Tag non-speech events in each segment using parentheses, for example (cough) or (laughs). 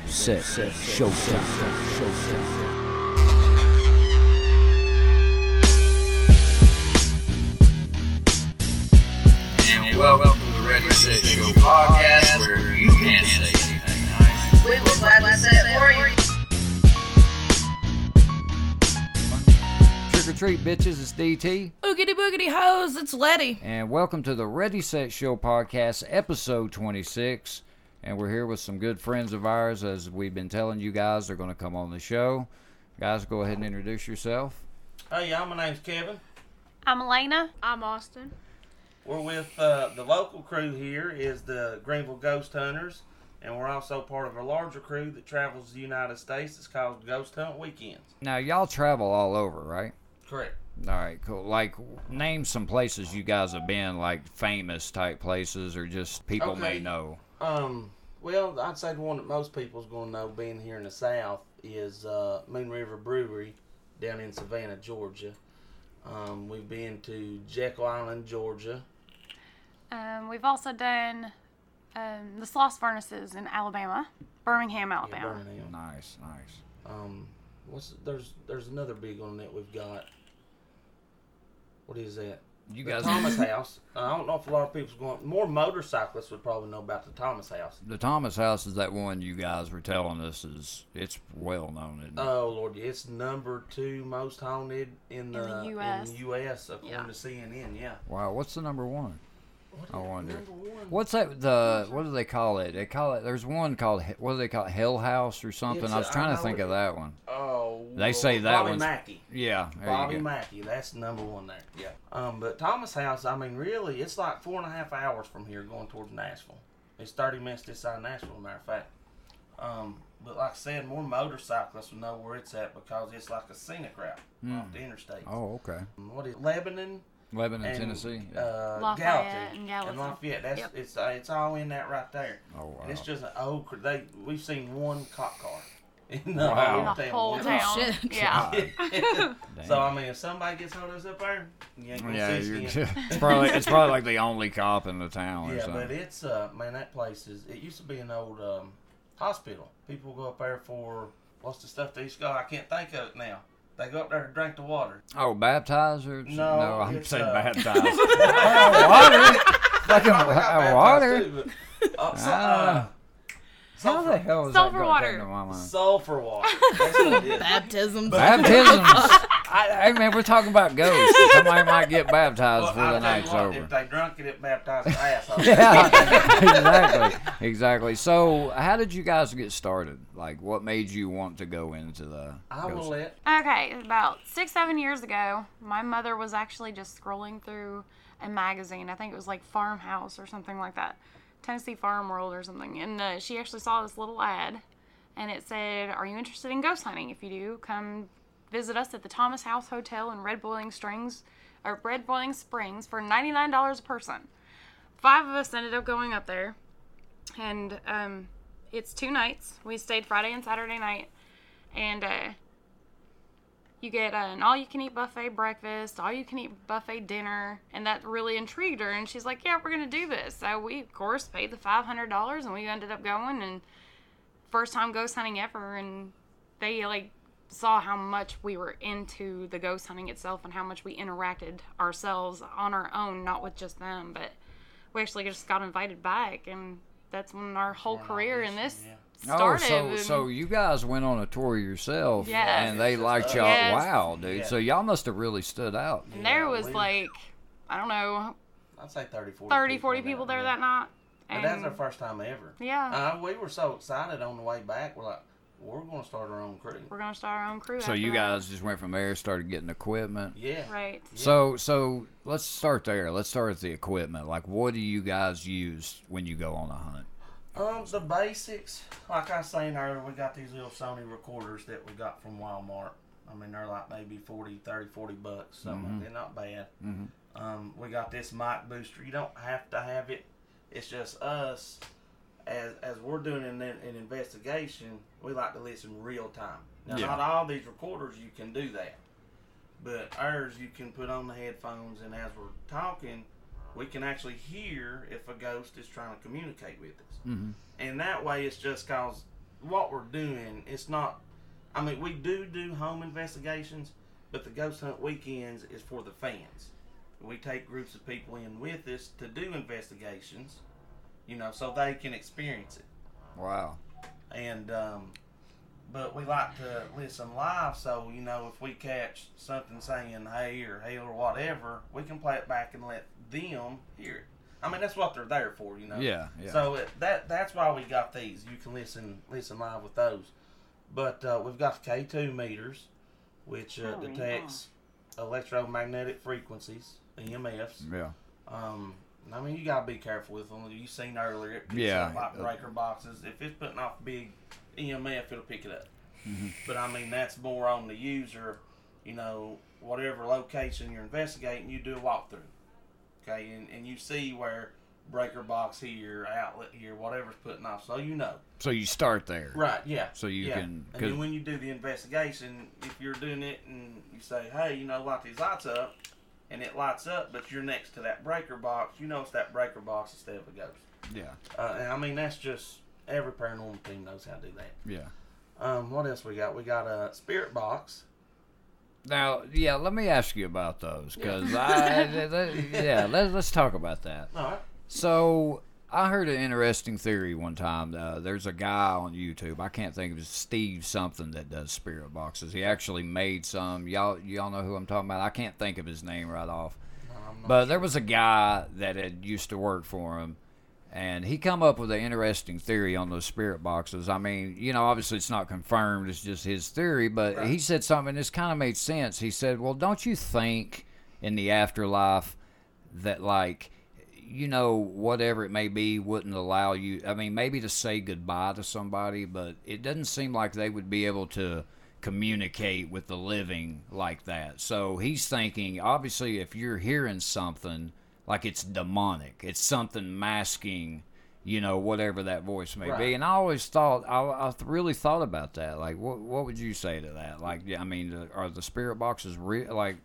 Ready, set, set, showtime, showtime. And welcome to the Ready Set Show podcast where you can't say anything nice. We will gladly set for you. Trick or treat, bitches. It's DT. Oogity boogity hoes, it's Letty. And welcome to the Ready Set Show podcast, episode 26. And we're here with some good friends of ours, as we've been telling you guys, they're going to come on the show. Guys, go ahead and introduce yourself. Hey, y'all, my name's Kevin. I'm Elena. I'm Austin. We're with uh, the local crew here is the Greeneville Ghost Hunters, and we're also part of a larger crew that travels the United States. It's called Ghost Hunt Weekends. Now, y'all travel all over, right? Correct. All right, cool. Like, name some places you guys have been, like famous type places, or just people may know. Um, well, I'd say the one that most people's going to know being here in the South is uh, Moon River Brewery down in Savannah, Georgia. Um, we've been to Jekyll Island, Georgia. Um, we've also done um, the Sloss Furnaces in Alabama, Birmingham, Yeah, Alabama. Birmingham. Nice, nice. Um, what's there's there's another big one that we've got. What is that? You The guys, Thomas House. I don't know if a lot of people's going. More motorcyclists would probably know about the Thomas House. the Thomas House is that one you guys were telling us is it's well known. Isn't it? Oh Lord, yeah, it's number two most haunted in the, the US. In the uh, U.S. according Yeah. to CNN. Yeah. wow, what's the number one? I wonder. What's that? The what do they call it? They call it. There's one called what do they call it? Hell House or something. It's I was a- trying I to think of that one. Oh. They say that Bobby one's- Mackey. Yeah, there Bobby you go. Mackey. That's number one there. Yeah. Um, but Thomas House. I mean, really, it's like four and a half hours from here going towards Nashville. It's thirty minutes this side of Nashville, matter of fact. Um, but like I said, more motorcyclists will know where it's at because it's like a scenic route off the interstate. Oh, okay. What is Lebanon? Lebanon, and, Tennessee. Yeah. Uh, Lafayette Gallatin and Gallatin. Lafayette. That's Yep. it's uh, it's all in that right there. oh wow. And it's just an old. cr- They we've seen one cop car (laughs) in the Wow. whole The town. whole One- town. shit. (laughs) Yeah. (laughs) So I mean, if somebody gets hold of us up there, you ain't gonna yeah, see you're, it's probably it's probably like the only cop in the town or Yeah, something. but it's uh man, that place is. It used to be an old um, hospital. People go up there for what's the stuff they used to go. I can't think of it now. They go up there to drink the water. oh, baptized or No, I'm saying uh, baptized. (laughs) (laughs) water, fucking I got wa- baptized water. too, but, uh, so, Ah. uh, How the hell is Sulfur that water. going into my mind? sulfur water. (laughs) That's what. Baptism. Baptisms. I, I mean, we're talking about ghosts. Somebody might get baptized Well, before I'll the tell you night's what, over. If they drunk it, it baptized the ass (laughs) yeah, exactly, exactly. So, how did you guys get started? Like, what made you want to go into the? I will ghost- let. Okay, about six, seven years ago, my mother was actually just scrolling through a magazine. I think it was like Farmhouse or something like that, Tennessee Farm World or something. And uh, she actually saw this little ad, and it said, "Are you interested in ghost hunting? If you do, come visit us at the Thomas House Hotel in Red Boiling Springs, or Red Boiling Springs for ninety nine dollars a person." Five of us ended up going up there, and um, it's two nights. We stayed Friday and Saturday night, and uh, you get an all-you-can-eat buffet breakfast, all-you-can-eat buffet dinner, and that really intrigued her. And she's like, "Yeah, we're gonna do this." So we, of course, paid the five hundred dollars, and we ended up going. And first time ghost hunting ever, and they like saw how much we were into the ghost hunting itself and how much we interacted ourselves on our own, not with just them, but we actually just got invited back, and that's when our whole career in this yeah. Oh, started. so and- so you guys went on a tour yourself, Yes. and they liked y'all. Yes. Wow, dude! Yeah. So y'all must have really stood out. and there was we- like, I don't know, I'd say 30, 40 30, people 40 in people there yeah. that night. But And that's our first time ever. yeah, Uh, we were so excited on the way back. We're like, we're going to start our own crew. we're gonna start our own crew. So after you that. guys just went from there, started getting equipment. Yeah. right? So so let's start there. Let's start with the equipment. Like, what do you guys use when you go on a hunt? Um, the basics, like I was saying earlier, we got these little Sony recorders that we got from Walmart. I mean, they're like maybe 40, 30, 40 bucks. Something. They're not bad. Mhm. Um, we got this mic booster. You don't have to have it. It's just us. As, as we're doing an, an investigation, we like to listen real time. Now, Yeah. not all these recorders you can do that, but ours you can put on the headphones, and as we're talking, we can actually hear if a ghost is trying to communicate with us. Mhm. And that way, it's just cause what we're doing, it's not. I mean, we do do home investigations, but the ghost hunt weekends is for the fans. We take groups of people in with us to do investigations, you know, so they can experience it. Wow. And um, but we like to listen live, so you know, if we catch something saying "hey" or "hail" or whatever, we can play it back and let them hear it. I mean, that's what they're there for, you know. Yeah, yeah. So it, that that's why we got these. You can listen listen live with those. But uh, we've got the K2 meters, which uh, Oh, detects electromagnetic frequencies, EMFs. Yeah. Um, I mean, you gotta be careful with them. You seen earlier, it picks Yeah. up like breaker boxes. If it's putting off big EMF, it'll pick it up. Mm-hmm. But I mean, that's more on the user. You know, whatever location you're investigating, you do a walkthrough. Okay, and, and you see where breaker box here, outlet here, whatever's putting off, so you know. So you start there. Right, yeah. So you yeah. can- And then when you do the investigation, if you're doing it and you say, hey, you know, light these lights up, and it lights up, but you're next to that breaker box, you know it's that breaker box instead of a ghost. Yeah. Uh, and I mean, that's just every paranormal team knows how to do that. Yeah. Um, what else we got? We got a spirit box. Now, yeah, let me ask you about those because I, (laughs) th- th- yeah, let, let's talk about that. All right. So I heard an interesting theory one time. Uh, there's a guy on YouTube. I can't think of his Steve something that does spirit boxes. He actually made some. Y'all, y'all know who I'm talking about. I can't think of his name right off. But there was a guy that had used to work for him, and he come up with an interesting theory on those spirit boxes. I mean, you know, obviously it's not confirmed; it's just his theory. But he said something, this kind of made sense. He said, "Well, don't you think in the afterlife that like." You know, whatever it may be, wouldn't allow you. I mean, maybe to say goodbye to somebody, but it doesn't seem like they would be able to communicate with the living like that. So he's thinking, obviously, if you're hearing something, like it's demonic, it's something masking, you know, whatever that voice may Right. be. And I always thought, I, I really thought about that. Like, what what would you say to that? Like, I mean, are the spirit boxes real? Like,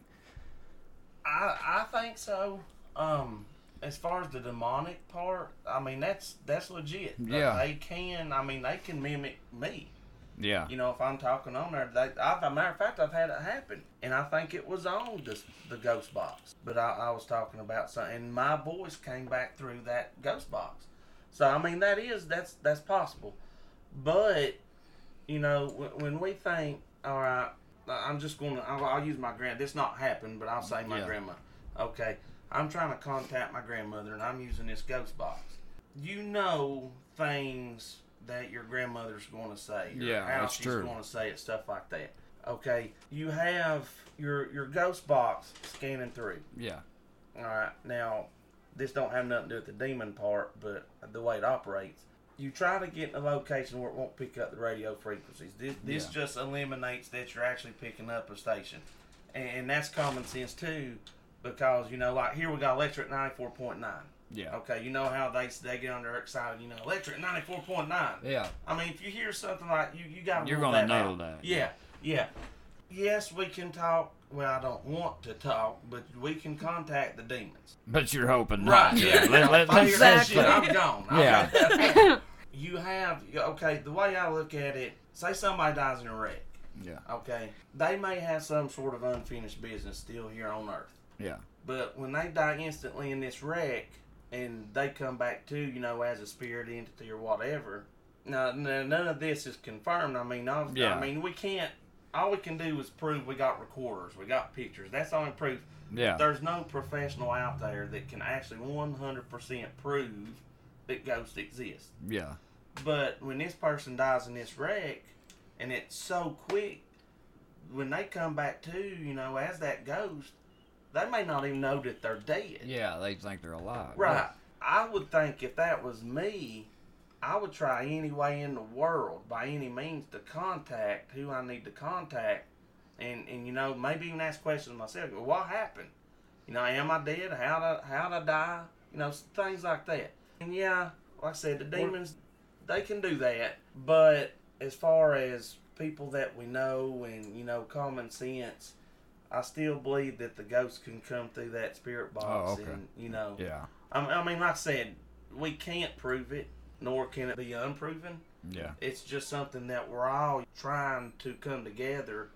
I I think so. Um, as far as the demonic part, I mean that's that's legit. Uh, Yeah. they can. I mean they can mimic me. yeah, You know, if I'm talking on there, they, I've, a matter of fact, I've had it happen, and I think it was on the, the ghost box. But I, I was talking about something, and my voice came back through that ghost box. So I mean, that is that's that's possible. But you know, when, when we think, all right, I'm just going to, I'll, I'll use my grand. This not happened, but I'll say my Yeah. grandma. Okay, I'm trying to contact my grandmother, and I'm using this ghost box. You know things that your grandmother's going to say, Yeah, how that's she's true. going to say it, stuff like that. Okay, you have your your ghost box scanning through. yeah, All right, now this don't have nothing to do with the demon part, but the way it operates. You try to get in a location where it won't pick up the radio frequencies. This, this Yeah. just eliminates that you're actually picking up a station, and that's common sense too, because you know, like here we got electric ninety four point nine. yeah, Okay, you know how they they get under excited. You know, electric ninety four point nine. yeah. I mean, if you hear something like you, you got to. You're gonna know that. Yeah, yeah. Yes, we can talk. Well, I don't want to talk, but we can contact the demons. But you're hoping not. Right. Yeah. Let- let- If I hear shit, exactly. I'm gone. I Yeah. got (laughs) you have okay. The way I look at it, say somebody dies in a wreck. Yeah, Okay, they may have some sort of unfinished business still here on Earth. Yeah, But when they die instantly in this wreck and they come back to, you know, as a spirit entity or whatever, now, none of this is confirmed. I mean, obviously, Yeah. I mean, we can't, all we can do is prove we got recorders, we got pictures. That's the only proof. yeah. There's no professional out there that can actually 100% prove that ghosts exist. Yeah, But when this person dies in this wreck, and it's so quick, when they come back to, you know, as that ghost, they may not even know that they're dead. yeah. They think they're alive. Right. I would think if that was me, I would try any way in the world, by any means, to contact who I need to contact, and and you know maybe even ask questions myself. Well, what happened? You know, am I dead? How did how did I die? You know, things like that. And yeah, like I said, the demons, they can do that. But as far as people that we know and you know common sense, I still believe that the ghosts can come through that spirit oh, box Oh, okay. and you know. Yeah, I mean, I mean, like I said, we can't prove it, nor can it be unproven. Yeah. It's just something that we're all trying to come together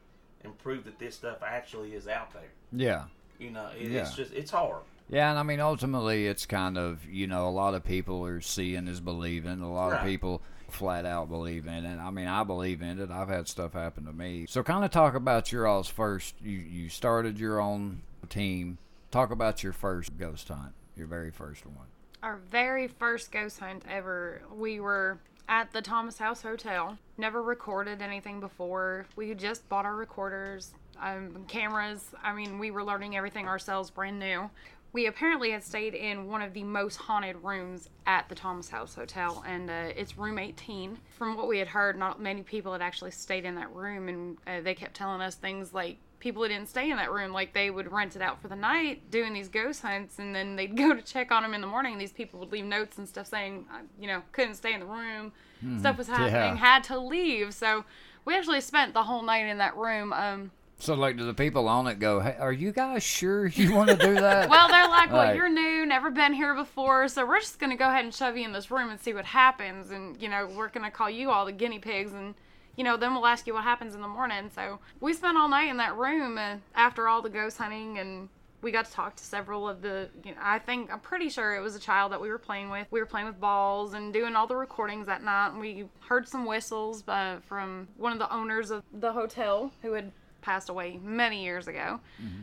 and prove that this stuff actually is out there. Yeah. You know, it, Yeah. it's just it's hard. Yeah, and I mean, ultimately, it's kind of, you know, a lot of people are seeing is believing. A lot of people flat out believe in it. I mean, I believe in it. I've had stuff happen to me. So, kind of talk about your all's first. You, you started your own team. Talk about your first ghost hunt, your very first one. Our very first ghost hunt ever, we were at the Thomas House Hotel. Never recorded anything before. We just bought our recorders, um, cameras. I mean, we were learning everything ourselves, brand new. We apparently had stayed in one of the most haunted rooms at the Thomas House Hotel, and uh, it's room 18. From what we had heard, not many people had actually stayed in that room, and uh, they kept telling us things like people who didn't stay in that room, like they would rent it out for the night doing these ghost hunts, and then they'd go to check on them in the morning. And these people would leave notes and stuff saying, uh, you know, couldn't stay in the room, stuff was happening, Yeah. had to leave. So we actually spent the whole night in that room. Um, So, like, do the people on it go, hey, are you guys sure you want to do (laughs) that? well, they're like, well, Right. you're new, never been here before, so we're just gonna go ahead and shove you in this room and see what happens, and you know, we're gonna call you all the guinea pigs, and you know, then we'll ask you what happens in the morning. So we spent all night in that room uh, after all the ghost hunting, and we got to talk to several of the. You know, I think I'm pretty sure it was a child that we were playing with. We were playing with balls and doing all the recordings that night, and we heard some whistles uh, from one of the owners of the hotel who had passed away many years ago.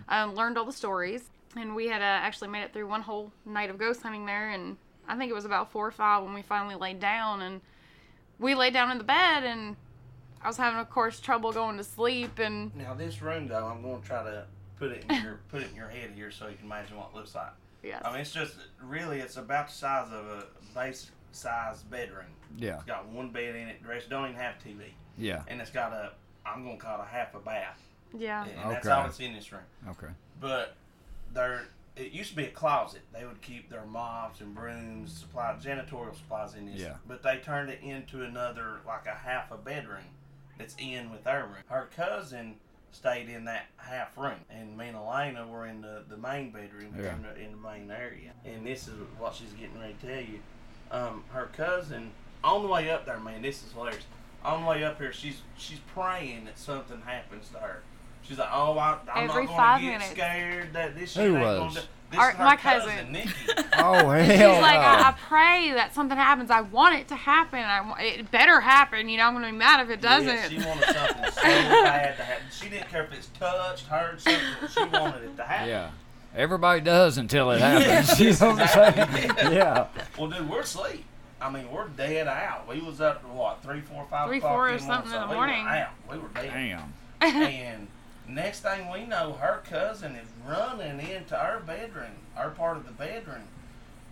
Um, learned all the stories, and we had uh, actually made it through one whole night of ghost hunting there, and I think it was about four or five when we finally laid down, and we laid down in the bed, and I was having, of course, trouble going to sleep, and Now this room though, I'm going to try to put it in your (laughs) put it in your head here so you can imagine what it looks like. yes, I mean, it's just really it's about the size of a base size bedroom. yeah, It's got one bed in it. The rest don't even have TV, yeah. and it's got a I'm going to call it a half a bath, yeah, and that's Okay. all that's in this room. Okay. But there, it used to be a closet. They would keep their mops and brooms, supply janitorial supplies in this. Yeah. But they turned it into another like a half a bedroom that's in with her room. Her cousin stayed in that half room, and me and Elena were in the, the main bedroom Yeah. in, the, in the main area. And this is what she's getting ready to tell you. Um, her cousin on the way up there, man, this is hilarious. On the way up here, she's she's praying that something happens to her. She's like, "Oh, I, I'm Every not five going to get minutes. scared that this Who shit ain't was? gonna do." This Our- is her my cousin, cousin. Nikki. (laughs) Oh, hell She's like, no. I, I pray that something happens. I want it to happen. I want, it better happen. You know, I'm gonna be mad if it doesn't. Yeah, she wanted (laughs) something so bad to happen. She didn't care if it's touched, heard something. She wanted it to happen. Yeah. Everybody does until it (laughs) happens. you know what I'm saying? Yeah. Well, dude, we're asleep. I mean, we're dead out. We was up to what three, four, five Three, o'clock four or something in the morning. We were out. We were dead. Damn. and next thing we know, her cousin is running into our bedroom, our part of the bedroom.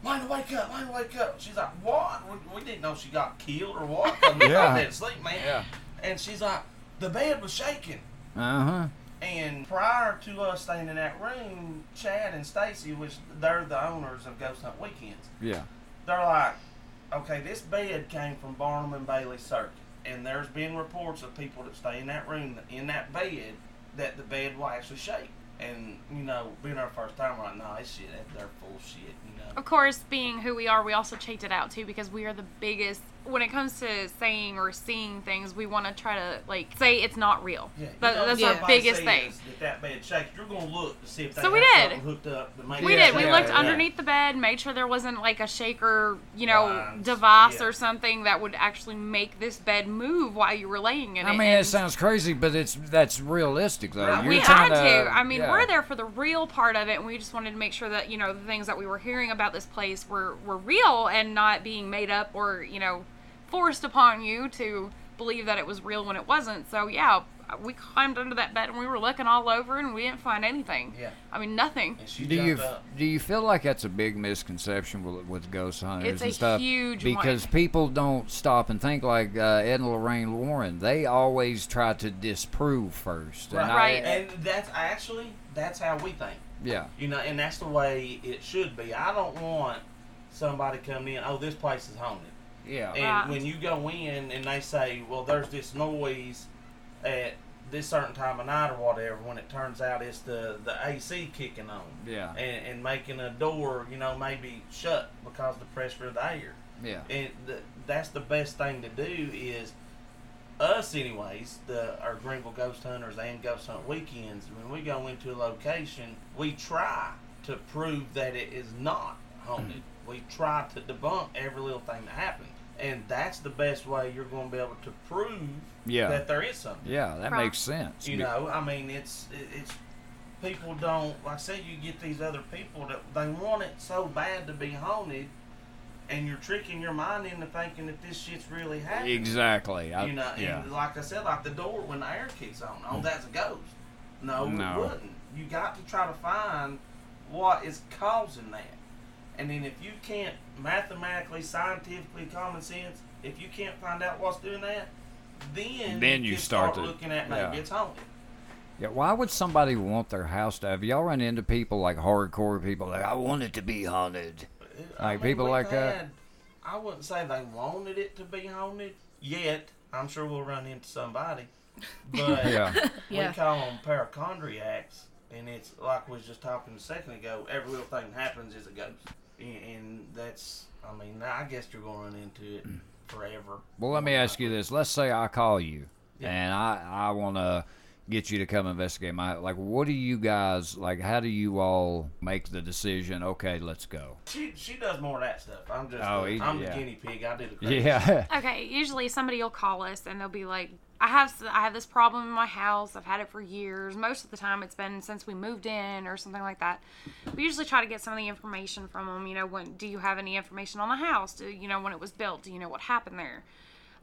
Lana, wake up! Lana, wake up! She's like, what? We, we didn't know she got killed or what. 'cause (laughs) we Yeah. thought they had sleep, man. Yeah. And she's like, the bed was shaking. Uh huh. And prior to us staying in that room, Chad and Stacy, which they're the owners of Ghost Hunt Weekends, Yeah. they're like, okay, this bed came from Barnum and Bailey Circus, and there's been reports of people that stay in that room in that bed that the bed will actually shake. And you know, being our first time, we're like, no, it's shit. They're full shit. You know. of course, being who we are, we also checked it out too because we are the biggest. When it comes to saying or seeing things, we want to try to like say it's not real. Yeah, you That- know, that's if our biggest thing. That that bed shakes. You're gonna look to see if they So we did. hooked up to make We it did. We looked yeah. underneath the bed, made sure there wasn't like a shaker, you know, Lines, device yeah. or something that would actually make this bed move while you were laying in it. I mean, it sounds crazy, but it's that's realistic though. Right. You're we trying had to. I mean, yeah. we're there for the real part of it, and we just wanted to make sure that you know the things that we were hearing about this place were were real and not being made up or you know forced upon you to believe that it was real when it wasn't. So yeah, we climbed under that bed and we were looking all over, and we didn't find anything. Yeah. I mean, nothing. Do you up. do you feel like that's a big misconception with, with ghost hunters It's and a stuff? huge because one. people don't stop and think like uh, Ed and Lorraine Warren. They always try to disprove first. And I- Right. And that's actually that's how we think. yeah. You know, and that's the way it should be. I don't want somebody coming in, oh, this place is haunted. Yeah. And Right. when you go in and they say, well, there's this noise at this certain time of night or whatever, when it turns out it's the, the AC kicking on Yeah. and, and making a door, you know, maybe shut because of the pressure of the air. Yeah. And th- that's the best thing to do is us anyways, the our Greeneville ghost hunters and ghost hunt weekends, when we go into a location, we try to prove that it is not haunted. Mm-hmm. We try to debunk every little thing that happens. And that's the best way you're going to be able to prove Yeah. that there is something. Yeah, that Right. makes sense. You know, I mean, it's it's people don't like I say you get these other people that they want it so bad to be haunted, and you're tricking your mind into thinking that this shit's really happening. Exactly. I, You know, yeah. and like I said, like the door when the air kicks on, oh, that's a ghost. No, No. it wouldn't. You got to try to find what is causing that. And then if you can't mathematically, scientifically, common sense, if you can't find out what's doing that, then Then you can start start, to- looking at maybe yeah. it's haunted. Yeah, why would somebody want their house to have? Y'all run into people like hardcore people like I want it to be haunted. Uh, like people we've like that? had- I wouldn't say they wanted it to be haunted yet. I'm sure we'll run into somebody, but Yeah, (laughs) Yeah. we call them paracondrachs, and it's like we was just talking a second ago. Every little thing that happens is a ghost, and, and that's. I mean, I guess you're going to run into it mm. forever. Well, let me ask you this. Let's say I call you Yeah. and I I want to get you to come investigate my like what do you guys like how do you all make the decision okay let's go She she does more of that stuff. I'm just. Oh, the, he- I'm yeah. the guinea pig. I do the (laughs) crazy. yeah Okay, usually somebody will call us and they'll be like, "I have I have this problem in my house. I've had it for years. Most of the time, it's been since we moved in or something like that." We usually try to get some of the information from them. You know, when do you have any information on the house? Do you know when it was built? Do you know what happened there?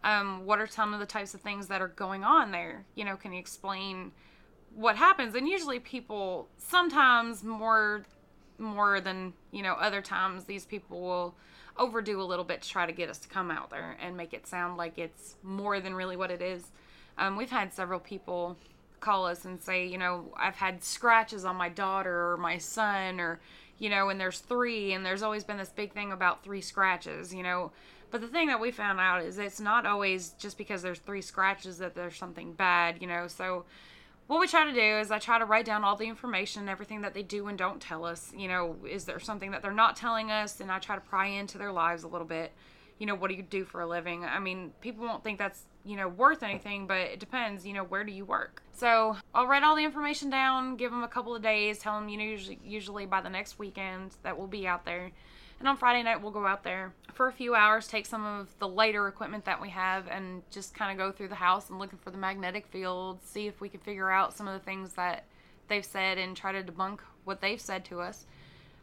Um, what are some of the types of things that are going on there? You know, can you explain what happens? And usually, people sometimes more more than you know other times these people will overdo a little bit to try to get us to come out there and make it sound like it's more than really what it is um, we've had several people call us and say you know i've had scratches on my daughter or my son or you know and there's three and there's always been this big thing about three scratches you know but the thing that we found out is it's not always just because there's three scratches that there's something bad you know so what we try to do is I try to write down all the information, everything that they do and don't tell us. You know, is there something that they're not telling us? And I try to pry into their lives a little bit. You know, what do you do for a living? I mean, people won't think that's, you know, worth anything, but it depends, you know, where do you work? So I'll write all the information down, give them a couple of days, tell them, you know, usually, usually by the next weekend that we'll be out there. And on Friday night, we'll go out there for a few hours, take some of the lighter equipment that we have, and just kind of go through the house and looking for the magnetic field, see if we can figure out some of the things that they've said and try to debunk what they've said to us.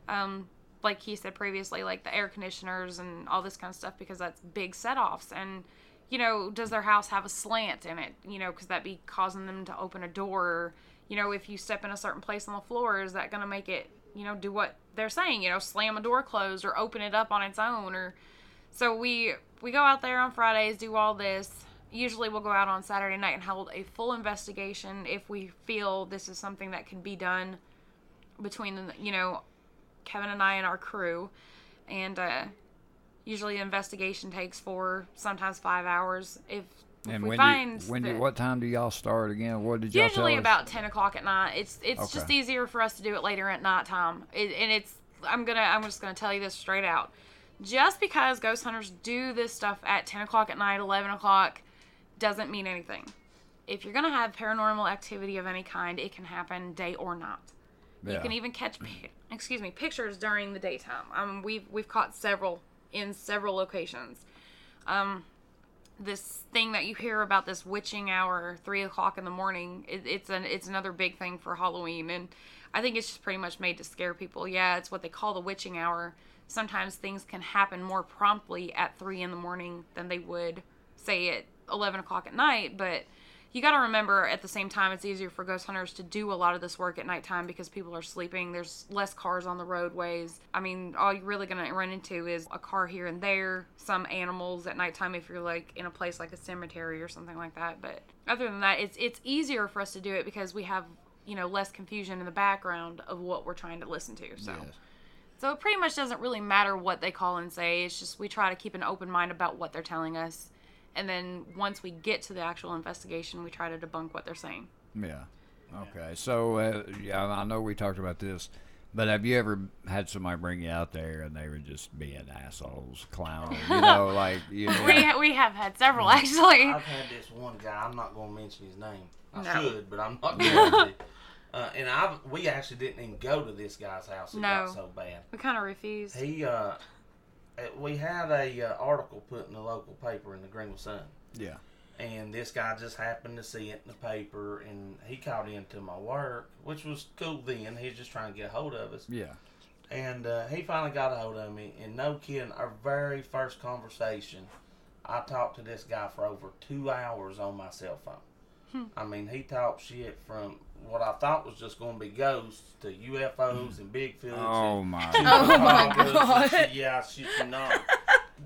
Um, like he said previously, like the air conditioners and all this kind of stuff, because that's big set offs. And, you know, does their house have a slant in it? You know, because that be causing them to open a door. You know, if you step in a certain place on the floor, is that going to make it, you know, do what they're saying? You know, slam a door closed or open it up on its own. Or so we we go out there on Fridays, do all this. Usually we'll go out on Saturday night and hold a full investigation if we feel this is something that can be done between you know Kevin and I and our crew, and uh, usually investigation takes four, sometimes five hours. If, if and we when find do, when do, that- what time do y'all start again? What did y'all usually about 10 o'clock at night. It's it's just easier for us to do it later at nighttime it, and it's i'm gonna i'm just gonna tell you this straight out. Just because ghost hunters do this stuff at 10 o'clock at night 11 o'clock doesn't mean anything. If you're gonna have paranormal activity of any kind it can happen day or night. You can even catch (clears throat) excuse me pictures during the daytime. Um we've we've caught several in several locations. Um this thing that you hear about this witching hour three o'clock in the morning it, it's an it's another big thing for halloween and i think it's just pretty much made to scare people. Yeah it's what they call the witching hour. Sometimes things can happen more promptly at three in the morning than they would say at 11 o'clock at night but you got to remember at the same time it's easier for ghost hunters to do a lot of this work at nighttime because people are sleeping there's less cars on the roadways i mean all you're really going to run into is a car here and there some animals at nighttime if you're like in a place like a cemetery or something like that but other than that it's it's easier for us to do it because we have you know less confusion in the background of what we're trying to listen to so Yes. so it pretty much doesn't really matter what they call and say. It's just we try to keep an open mind about what they're telling us. And then once we get to the actual investigation, we try to debunk what they're saying. Yeah. Okay. So, uh, yeah, I know we talked about this. But have you ever had somebody bring you out there and they were just being assholes, clowns? You know, (laughs) like you (laughs) know, we, we have had several actually. I've had this one guy. I'm not going to mention his name. I No. should, but I'm not going to. Uh, and I, we actually didn't even go to this guy's house. It got No. so bad. We kind of refused. He, uh, we had a uh, article put in the local paper in the Greeneville Sun, yeah. and this guy just happened to see it in the paper, and he called into my work, which was cool then. He was just trying to get a hold of us, Yeah. and uh, he finally got a hold of me. And no kidding, our very first conversation, I talked to this guy for over two hours on my cell phone. I mean, he talked shit from what I thought was just going to be ghosts to UFOs and Bigfoot. Oh and my. Oh my (laughs) oh God. shit. Yeah, shit you not.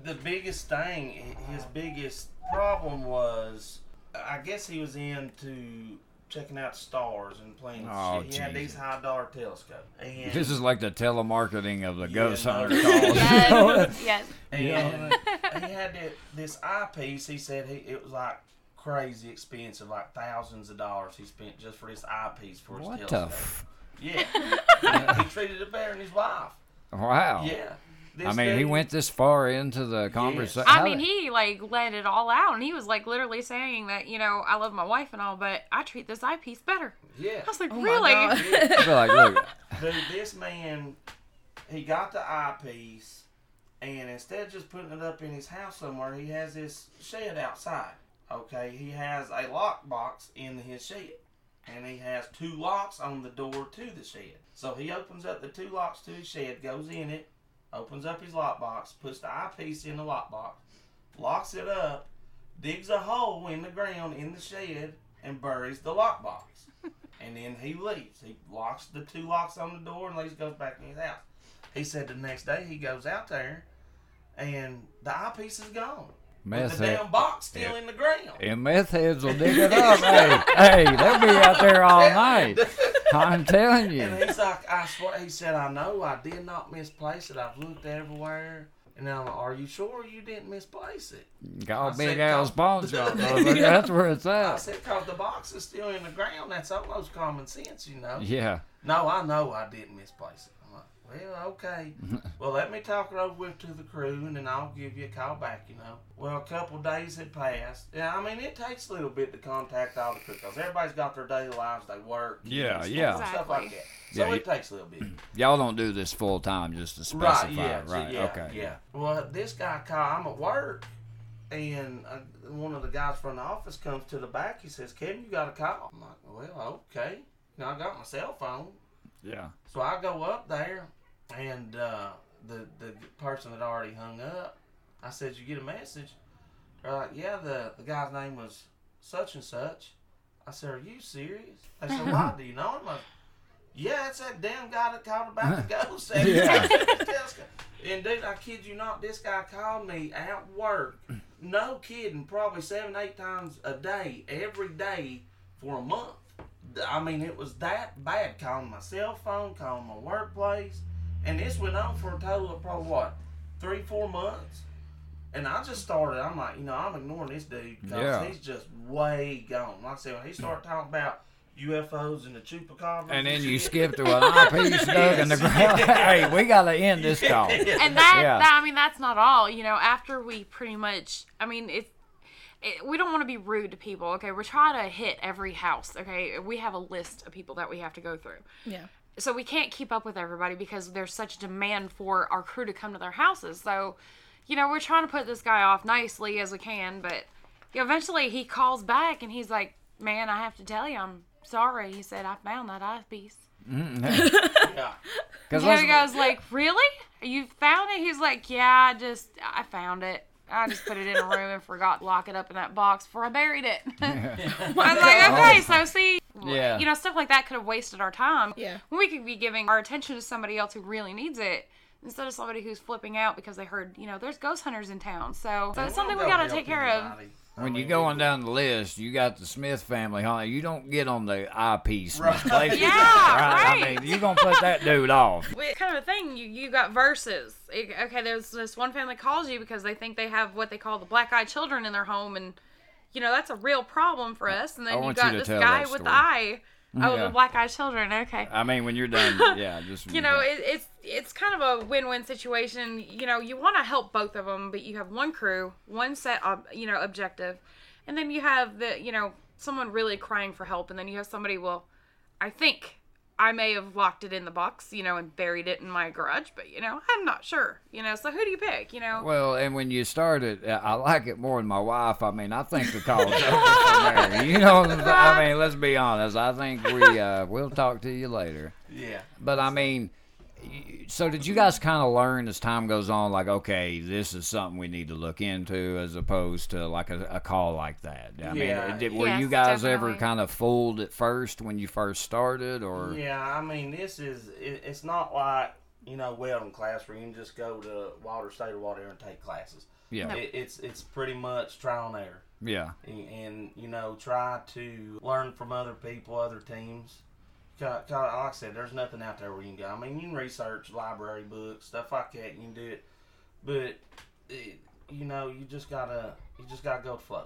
the biggest thing, his biggest problem was, I guess he was into checking out stars and playing Oh, shit. He had these high dollar telescopes. And, This is like the telemarketing of the Yeah, ghost no, hunter calls. (laughs) yes, (laughs) yes. and he had that, this eyepiece. He said he, it was like crazy expensive, like thousands of dollars he spent just for this eyepiece for his What the? telescope. F- (laughs) Yeah. He treated it better than his wife. wow. Yeah. This I mean, he went this far into the conversation. I mean, he like let it all out, and he was like literally saying that you know I love my wife and all, but I treat this eyepiece better. Yeah. I was like, Oh really? God. I'd like, look, Dude, this man, he got the eyepiece, and instead of just putting it up in his house somewhere, he has this shed outside. Okay, he has a lockbox in his shed, and he has two locks on the door to the shed. So he opens up the two locks to his shed, goes in it, opens up his lockbox, puts the eyepiece in the lockbox, locks it up, digs a hole in the ground in the shed, and buries the lockbox. (laughs) and then he leaves. He locks the two locks on the door and leaves, goes back in his house. He said the next day he goes out there, and the eyepiece is gone. Meth the head, damn box still Yeah. in the ground. and meth heads will dig it up. hey, (laughs) hey, they'll be out there all (laughs) night. I'm telling you. And he's like, I swear, he said, I know I did not misplace it. I've looked everywhere. And I'm like, are you sure you didn't misplace it? I Big Al's pawn shop. That's where it's at. I said, because the box is still in the ground. That's almost common sense, you know. Yeah. No, I know I didn't misplace it. I'm like, well, okay. (laughs) well, let me talk it over with to the crew, and then I'll give you a call back, you know. Well, a couple days had passed. Yeah, I mean, it takes a little bit to contact all the crew, because everybody's got their daily lives. They work. Yeah, kids, yeah. Stuff like Exactly. that. So Yeah, it takes a little bit. (clears throat) Y'all don't do this full time just to specify. Right, yeah, right. yeah, okay. yeah. Well, this guy called. I'm at work, and uh, one of the guys from the office comes to the back. He says, "Kevin, you got a call." I'm like, "Well, okay." Now I got my cell phone, Yeah. so I go up there, and uh, the the person had already hung up. I said, "You get a message?" They're like, "Yeah." The the guy's name was such and such. I said, "Are you serious?" They said, "Why? (laughs) Do you know him?" I, yeah, it's that damn guy that called about the ghost. (laughs) Yeah. (laughs) and dude, I kid you not, this guy called me at work. No kidding, probably seven, eight times a day, every day for a month. I mean, it was that bad. Calling my cell phone, calling my workplace, and this went on for a total of probably what, three, four months. And I just started. I'm like, you know, I'm ignoring this dude because Yeah. he's just way gone. Like I said, when he started talking about UFOs and the chupacabra, And then you shit, skip to an eyepiece dug in the (laughs) ground. (laughs) hey, we gotta end this (laughs) call. and that, Yeah. that I mean that's not all. You know, after we pretty much, I mean it's. It, we don't want to be rude to people, okay? We're trying to hit every house, okay? We have a list of people that we have to go through. Yeah. so we can't keep up with everybody because there's such demand for our crew to come to their houses. So, you know, we're trying to put this guy off nicely as we can, but you know, eventually he calls back and he's like, "Man, I have to tell you, I'm sorry." He said, "I found that eyepiece." Mm-hmm. (laughs) yeah. Because Harry goes like, "Really? You found it?" He's like, "Yeah, I just I found it." I just put it in a room and forgot to lock it up in that box before I buried it. (laughs) I was (laughs) like, okay, so oh. see, Yeah. you know, stuff like that could have wasted our time. Yeah. We could be giving our attention to somebody else who really needs it instead of somebody who's flipping out because they heard, you know, there's ghost hunters in town. So, so it's something we got to take care of. When you go on down the list, you got the Smith family, huh? You don't get on the eyepiece Right. misplacement, Yeah, I right. mean, you're gonna put that dude off. It's kind of a thing. You you got verses. It- okay, there's this one family calls you because they think they have what they call the black eyed children in their home, and you know that's a real problem for us. And then you want you got to this guy with the eye Oh, Yeah. the black eyed children. Okay. I mean, when you're done, (laughs) yeah, just you know, it, it's it's kind of a win-win situation. You know, you want to help both of them, but you have one crew, one set, ob- you know, objective, and then you have the, you know, someone really crying for help, and then you have somebody. Well, I think I may have locked it in the box, you know, and buried it in my garage, but you know, I'm not sure. You know, so who do you pick? You know, Well, and when you started, uh, I like it more than my wife. I mean, I think the call's over from there. You know, I'm saying? I mean, let's be honest. I think we uh, we'll talk to you later. Yeah. But I mean, y- so did you guys kind of learn as time goes on, like, okay, this is something we need to look into, as opposed to like a, a call like that? I Yeah. mean, did, were Yes, you guys ever kind of fooled at first when you first started, or Yeah, I mean, this is, it, it's not like, you know, welding class where you can just go to Walters State or whatever and take classes. yeah, It, it's it's pretty much trial and error. yeah, and, and you know try to learn from other people, other teams. 'Cause- 'cause like I said, there's nothing out there where you can go. I mean, you can research library books, stuff like that. You can do it, but it, you know, you just gotta you just gotta go with flow.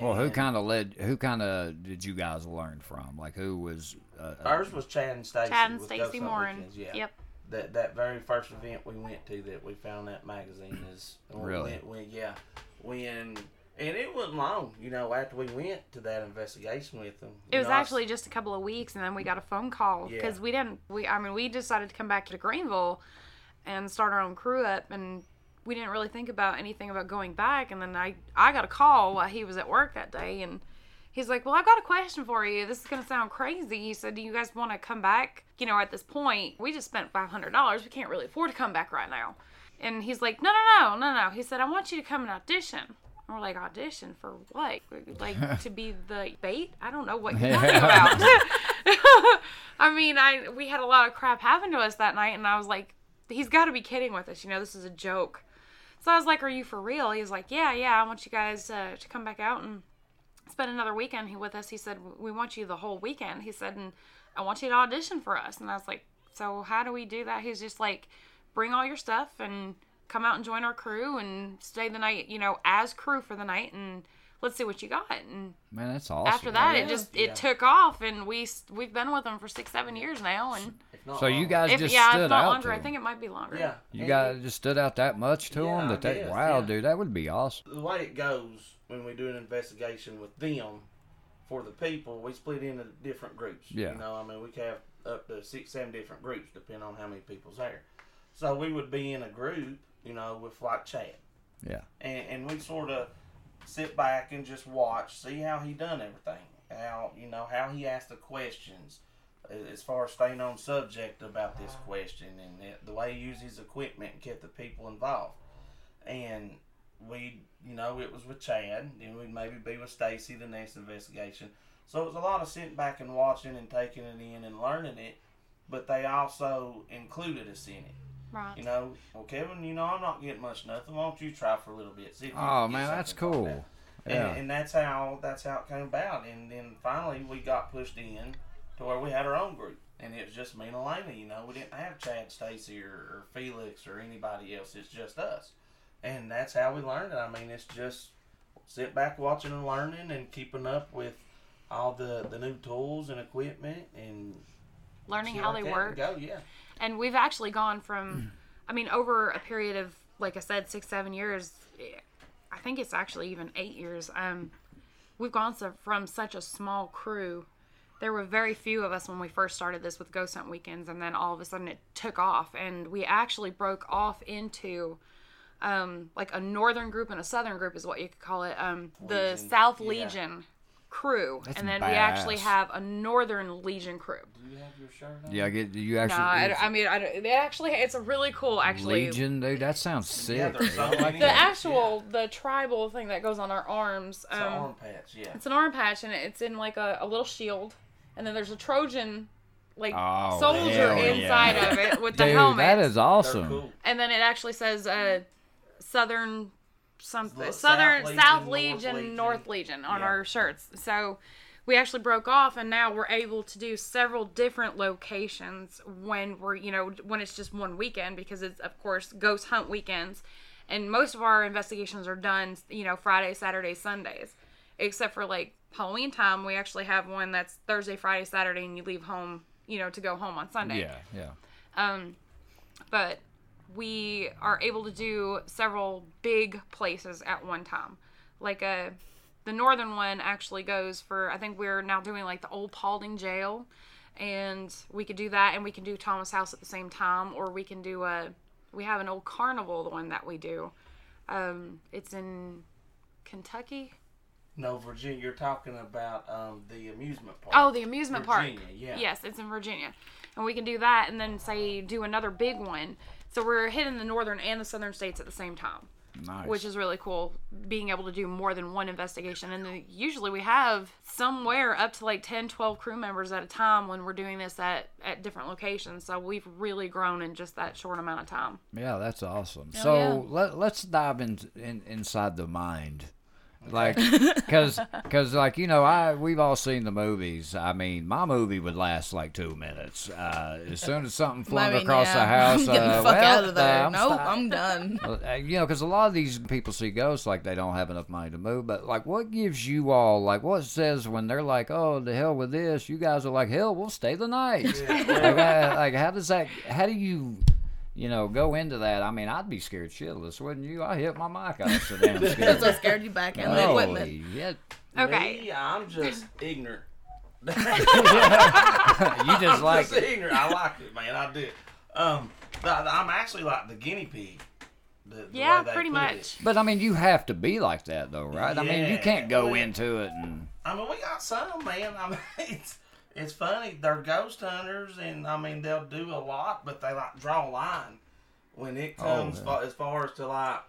Well, who kind of led? Who kind of did you guys learn from? Like, who was? Uh, uh, Ours was Chad and Stacy. Chad and with Ghost Stacy Hunt Morin. Weekends, Yeah. Yep. That that very first event we went to that we found that magazine is Really? When, when, yeah, when and it wasn't long, you know, after we went to that investigation with them. It was know, actually just a couple of weeks, and then we got a phone call Yeah. because we didn't. We I mean, we decided to come back to Greeneville and start our own crew up, and we didn't really think about anything about going back. And then I I got a call while he was at work that day, and he's like, "Well, I've got a question for you. This is gonna sound crazy." He said, "Do you guys want to come back? You know, at this point, we just spent five hundred dollars. We can't really afford to come back right now." And he's like, "No, no, no, no, no." He said, "I want you to come and audition." And we're like, audition for what? Like (laughs) to be the bait? I don't know what you're (laughs) talking about. (laughs) I mean, I we had a lot of crap happen to us that night, and I was like, he's got to be kidding with us. You know, this is a joke. So I was like, are you for real? He was like, yeah, yeah. I want you guys uh, to come back out and spend another weekend with us. He said, we want you the whole weekend. He said, and I want you to audition for us. And I was like, so how do we do that? He's just like, bring all your stuff and come out and join our crew and stay the night, you know, as crew for the night and let's see what you got. And man, that's awesome. after that, Yeah. it just it Yeah. took off, and we we've been with them for six, seven years now, and if not So you longer. guys if just yeah, stood if not out longer, to I 'em. think it might be longer. Yeah. You And guys just stood out that much to Yeah, them I that they wow, yeah. dude, that would be awesome. the way it goes when we do an investigation with them for the people, we split into different groups. Yeah. You know, I mean, we could have up to six, seven different groups depending on how many people's there. So we would be in a group, you know, with like Chad. Yeah. And, and we sort of sit back and just watch, see how he done everything, how you know how he asked the questions, as far as staying on subject about this question and the- the way he used his equipment and kept the people involved. And we, you know, it was with Chad, and we'd maybe be with Stacy the next investigation. So it was a lot of sitting back and watching and taking it in and learning it, but they also included us in it. Right. You know, well, Kevin, you know, I'm not getting much nothing. Why don't you try for a little bit? See if you Oh can get man, that's something from cool. that. Yeah. And, and that's how that's how it came about. And then finally, we got pushed in to where we had our own group, and it was just me and Elena. You know, we didn't have Chad, Stacy, or, or Felix, or anybody else. It's just us, and that's how we learned it. I mean, it's just sit back, watching and learning, and keeping up with all the the new tools and equipment, and Learning see how where they it can work. Go, yeah. And we've actually gone from i mean over a period of like i said six seven years i think it's actually even eight years um we've gone so, from such a small crew. There were very few of us when we first started this with ghost hunt weekends and then all of a sudden it took off and we actually broke off into um like a northern group and a southern group is what you could call it um the Legion, south legion crew That's and then we actually have a northern legion crew Do you have your shirt on? Yeah, I get you no, actually. I, I mean, I, don't- it actually, it's a really cool, actually. Legion, dude. That sounds sick. there's so dude. I like many. The that. actual, the tribal thing that goes on our arms. It's Um, an arm patch, yeah. it's an arm patch, and it's in like a, a little shield, and then there's a Trojan, like Oh, soldier inside yeah. of it with the Dude, helmet. that is awesome. cool. and then it actually says uh, Southern something, Southern South South Legion, Legion, North Legion. North Legion on Yeah. our shirts. So we actually broke off, and now we're able to do several different locations when we're you know when it's just one weekend because it's of course ghost hunt weekends, and most of our investigations are done you know Friday, Saturday, Sundays, except for like Halloween time, we actually have one that's Thursday, Friday, Saturday, and you leave home, you know, to go home on Sunday. Yeah, yeah. Um, but we are able to do several big places at one time. Like a, the northern one actually goes for. I think we're now doing like the old Paulding Jail, and we could do that, and we can do Thomas House at the same time, or we can do a. We have an old carnival, the one that we do. Um, it's in Kentucky. No, Virginia. You're talking about um, the amusement park. Oh, the amusement Virginia, park. yeah. Yes, it's in Virginia. And we can do that and then say do another big one. So we're hitting the northern and the southern states at the same time, Nice. which is really cool being able to do more than one investigation. And then usually we have somewhere up to like 10, 12 crew members at a time when we're doing this at, at different locations. So we've really grown in just that short amount of time. Yeah, that's awesome. Oh, so yeah. let, let's dive in, in inside the mind. Like, (laughs) cause, cause, like you know, I we've all seen the movies. I mean, my movie would last like two minutes. Uh, as soon as something (laughs) flung I mean, across yeah, (laughs) the house, I'm getting uh, the fuck well, out of there. uh, nope, sti- I'm done. Uh, you know, because a lot of these people see ghosts like they don't have enough money to move. But like, what gives you all like what says when they're like, "Oh, the hell with this," you guys are like, "Hell, we'll stay the night." like, uh, like, how does that? How do you? You know, go into that. I mean, I'd be scared shitless, wouldn't you? I hit my mic. I was so damn That's scared. what scared you back in the equipment. Holy shit. Okay. Me, I'm just ignorant. (laughs) (laughs) you just I'm like just it. ignorant. I like it, man. I do. Um, but I'm actually like the guinea pig. The, the Yeah, pretty much. it. But I mean, you have to be like that, though, right? I mean, you can't go Well, into it and. I mean, we got some, man. I mean, (laughs) it's it's funny. They're ghost hunters, and I mean, they'll do a lot, but they like draw a line when it Oh, comes yeah. fa- as far as to like.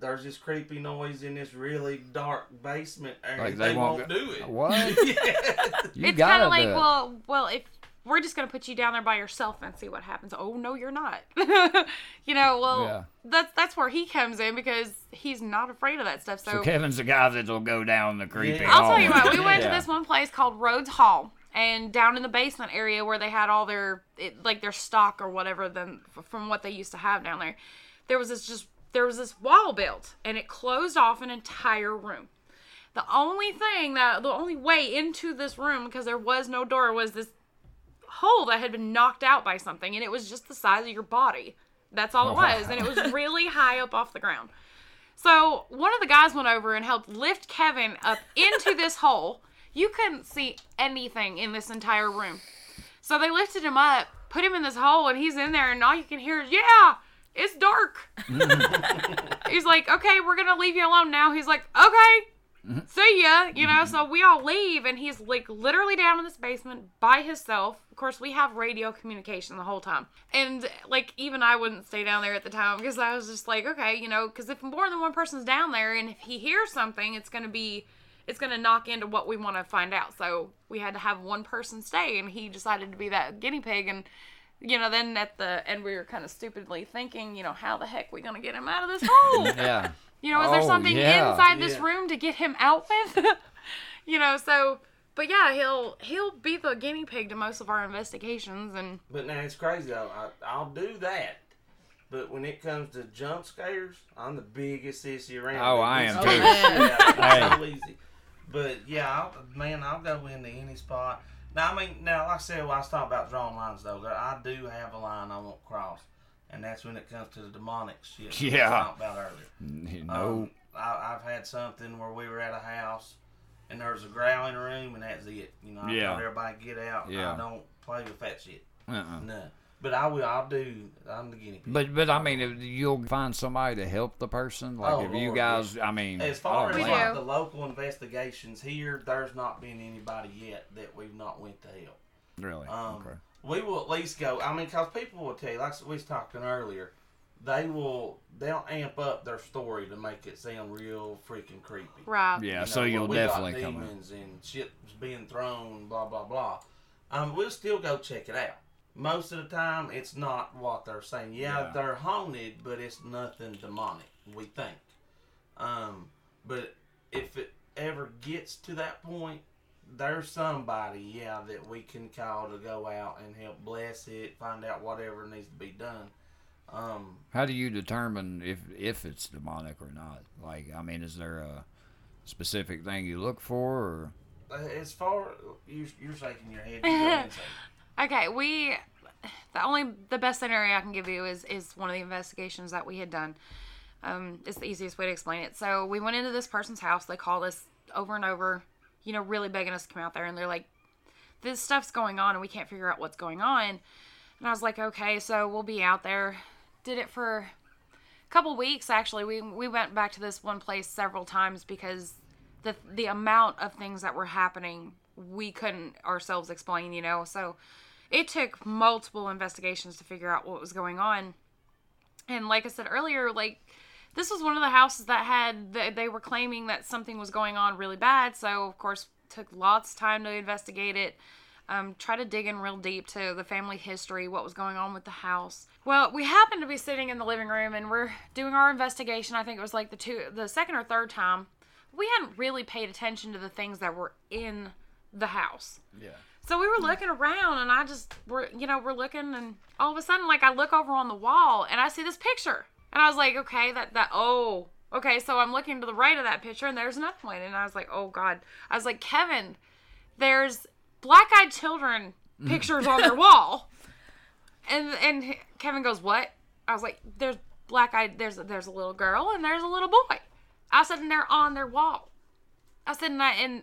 There's this creepy noise in this really dark basement area. Like, they, they won't won't, go- do it. What? (laughs) yeah. You it's kind of like, do it. well, well, if we're just gonna put you down there by yourself and see what happens. Oh no, you're not. (laughs) you know, well, Yeah. that's that's where he comes in because he's not afraid of that stuff. So, So Kevin's the guy that'll go down the creepy. Yeah. I'll tell you what, we went (laughs) Yeah. to this one place called Rhodes Hall, and down in the basement area where they had all their it, like their stock or whatever, then from what they used to have down there, there was this just there was this wall built, and it closed off an entire room. The only thing that the only way into this room because there was no door was this hole that had been knocked out by something, and it was just the size of your body. That's all it oh, was, and it was (laughs) really high up off the ground. So one of the guys went over and helped lift Kevin up into this hole. You couldn't see anything in this entire room. So they lifted him up, put him in this hole, and he's in there, and all you can hear is, yeah, it's dark. (laughs) he's like, okay, we're going to leave you alone now. He's like, okay, see ya. You know, so we all leave, and he's like literally down in this basement by himself. Of course, we have radio communication the whole time. And like, even I wouldn't stay down there at the time because I was just like, okay, you know, because if more than one person's down there and if he hears something, it's going to be. It's gonna knock into what we want to find out. So we had to have one person stay, and he decided to be that guinea pig. And you know, then at the end, we were kind of stupidly thinking, you know, how the heck we gonna get him out of this hole? (laughs) Yeah. You know, is there Oh, something yeah. inside this Yeah. room to get him out with? (laughs) you know, so but yeah, he'll he'll be the guinea pig to most of our investigations and But now it's crazy though. I, I'll do that. But when it comes to jump scares, I'm the biggest sissy around. Oh, I am so too. shit out of me Hey. But yeah, I'll, man, I'll go into any spot. Now, I mean, now, like I said, well, I was talking about drawing lines though. I do have a line I won't cross, and that's when it comes to the demonic shit. Yeah. talked about earlier. No. Um, I, I've had something where we were at a house and there was a growl in the room and that's it. You know, I Yeah. told everybody get out. Yeah. I don't play with that shit. uh-uh. No. But I will. I'll do. I'm the guinea pig. But but I mean, if you'll find somebody to help the person. Like Oh, if you Lord, guys, I mean, as far as like the local investigations here, there's not been anybody yet that we've not went to help. really, Um, okay. We will at least go. I mean, because people will tell you, like we was talking earlier, they will they'll amp up their story to make it sound real freaking creepy. right. Yeah, You so you'll where we got definitely come in. demons and shit's being thrown, blah blah blah. Um, we'll still go check it out. Most of the time, it's not what they're saying. Yeah, Yeah. they're haunted, but it's nothing demonic. We think. Um, but if it ever gets to that point, there's somebody, yeah, that we can call to go out and help bless it, find out whatever needs to be done. Um, How do you determine if if it's demonic or not? Like, I mean, is there a specific thing you look for? Or uh, as far you, you're shaking your head. You (laughs) Okay, we the only the best scenario I can give you is is one of the investigations that we had done. Um, it's the easiest way to explain it. So we went into this person's house. They called us over and over, you know, really begging us to come out there, and they're like, "This stuff's going on, and we can't figure out what's going on." And I was like, "Okay, so we'll be out there." Did it for a couple weeks actually. We we went back to this one place several times because the the amount of things that were happening we couldn't ourselves explain, you know. So it took multiple investigations to figure out what was going on. And like I said earlier, like this was one of the houses that had they, they were claiming that something was going on really bad. So of course took lots of time to investigate it. Um, try to dig in real deep to the family history, what was going on with the house. Well, we happened to be sitting in the living room and we're doing our investigation. I think it was like the two, the second or third time. We hadn't really paid attention to the things that were in the house. Yeah. So we were hmm. looking around, and I just we're you know we're looking, and all of a sudden, like I look over on the wall, and I see this picture, and I was like, okay, that that oh okay. So I'm looking to the right of that picture, and there's another one, and I was like, oh god. I was like, Kevin, there's black-eyed children (laughs) pictures on their wall, and and Kevin goes, what? I was like, there's black-eyed. There's there's a little girl, and there's a little boy. I said, and they're on their wall. I said, and I and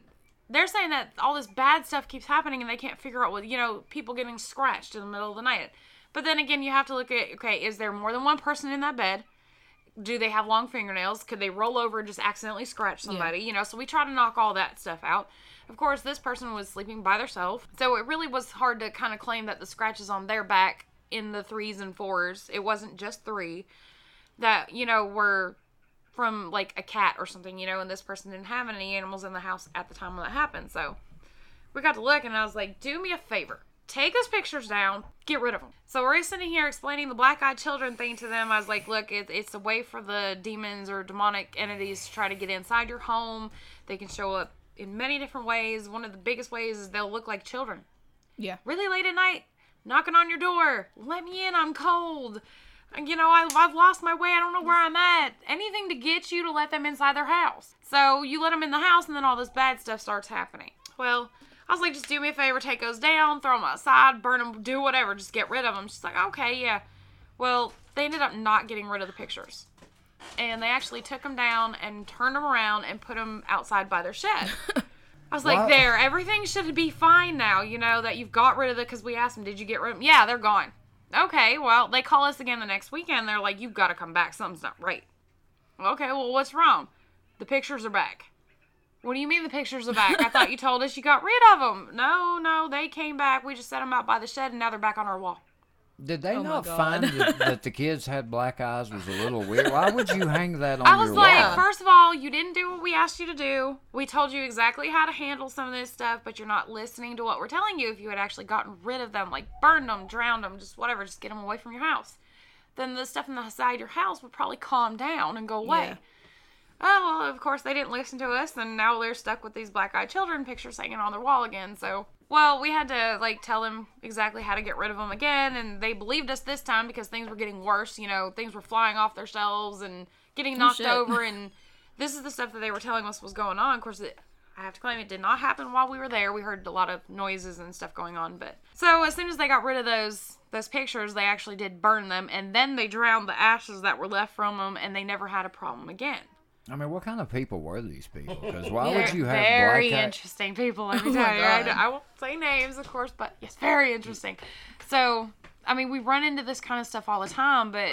they're saying that all this bad stuff keeps happening and they can't figure out what you know people getting scratched in the middle of the night. But then again you have to look at okay is there more than one person in that bed? Do they have long fingernails? Could they roll over and just accidentally scratch somebody? You know so we try to knock all that stuff out. Of course this person was sleeping by themselves. So it really was hard to kind of claim that the scratches on their back in the threes and fours it wasn't just three that you know were from like a cat or something, you know, and this person didn't have any animals in the house at the time when that happened. So we got to look, and I was like, do me a favor. Take those pictures down, get rid of them. So we're sitting here explaining the black eyed children thing to them. I was like, look, it, it's a way for the demons or demonic entities to try to get inside your home. They can show up in many different ways. One of the biggest ways is they'll look like children. Yeah. Really late at night, knocking on your door. Let me in, I'm cold you know, I, I've lost my way. I don't know where I'm at. Anything to get you to let them inside their house. So you let them in the house, and then all this bad stuff starts happening. Well, I was like, just do me a favor, take those down, throw them outside, burn them, do whatever, just get rid of them. She's like, okay, yeah. Well, they ended up not getting rid of the pictures. And they actually took them down and turned them around and put them outside by their shed. (laughs) I was like, Wow. there, everything should be fine now, you know, that you've got rid of it because we asked them, did you get rid of them? Yeah, they're gone. Okay, well, they call us again the next weekend. They're like, you've got to come back. Something's not right. Okay, well, what's wrong? The pictures are back. What do you mean the pictures are back? I thought you (laughs) told us you got rid of them. No, no, they came back. We just set them out by the shed, and now they're back on our wall. Did they Oh not find that, (laughs) that the kids had black eyes was a little weird? Why would you hang that on I was your like, wall? first of all, you didn't do what we asked you to do. We told you exactly how to handle some of this stuff, but you're not listening to what we're telling you. If you had actually gotten rid of them, like burned them, drowned them, just whatever, just get them away from your house, then the stuff inside your house would probably calm down and go away. Yeah. Oh, well, of course, they didn't listen to us, and now they're stuck with these black eyed children pictures hanging on their wall again. So, well, we had to, like, tell them exactly how to get rid of them again, and they believed us this time because things were getting worse. You know, things were flying off their shelves and getting oh, knocked shit. over, and this is the stuff that they were telling us was going on. Of course, it, I have to claim it did not happen while we were there. We heard a lot of noises and stuff going on, but so as soon as they got rid of those those pictures, they actually did burn them, and then they drowned the ashes that were left from them, and they never had a problem again. I mean, what kind of people were these people? Because (laughs) why They're would you have very black eyes? interesting people. (laughs) Let me Oh tell my you. I, God. I won't say names, of course, but yes, very interesting. So, I mean, we run into this kind of stuff all the time, but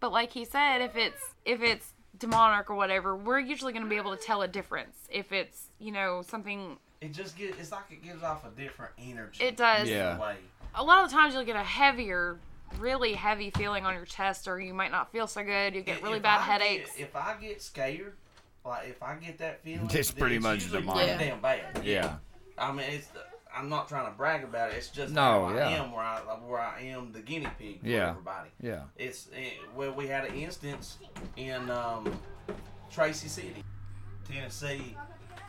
but like he said, if it's if it's demonic or whatever, we're usually going to be able to tell a difference. If it's you know something, It just get it's like it gives off a different energy. it does. Yeah. Way. A lot of the times you'll get a heavier, really heavy feeling on your chest, or you might not feel so good. You get really if bad I headaches. Get, if I get scared, like if I get that feeling, It's then pretty much usually demonic. pretty damn bad. Yeah. I mean, it's. I'm not trying to brag about it. It's just No, how I am where I where I am the guinea pig for Yeah. everybody. Yeah. It's eh, well, we had an instance in um, Tracy City, Tennessee.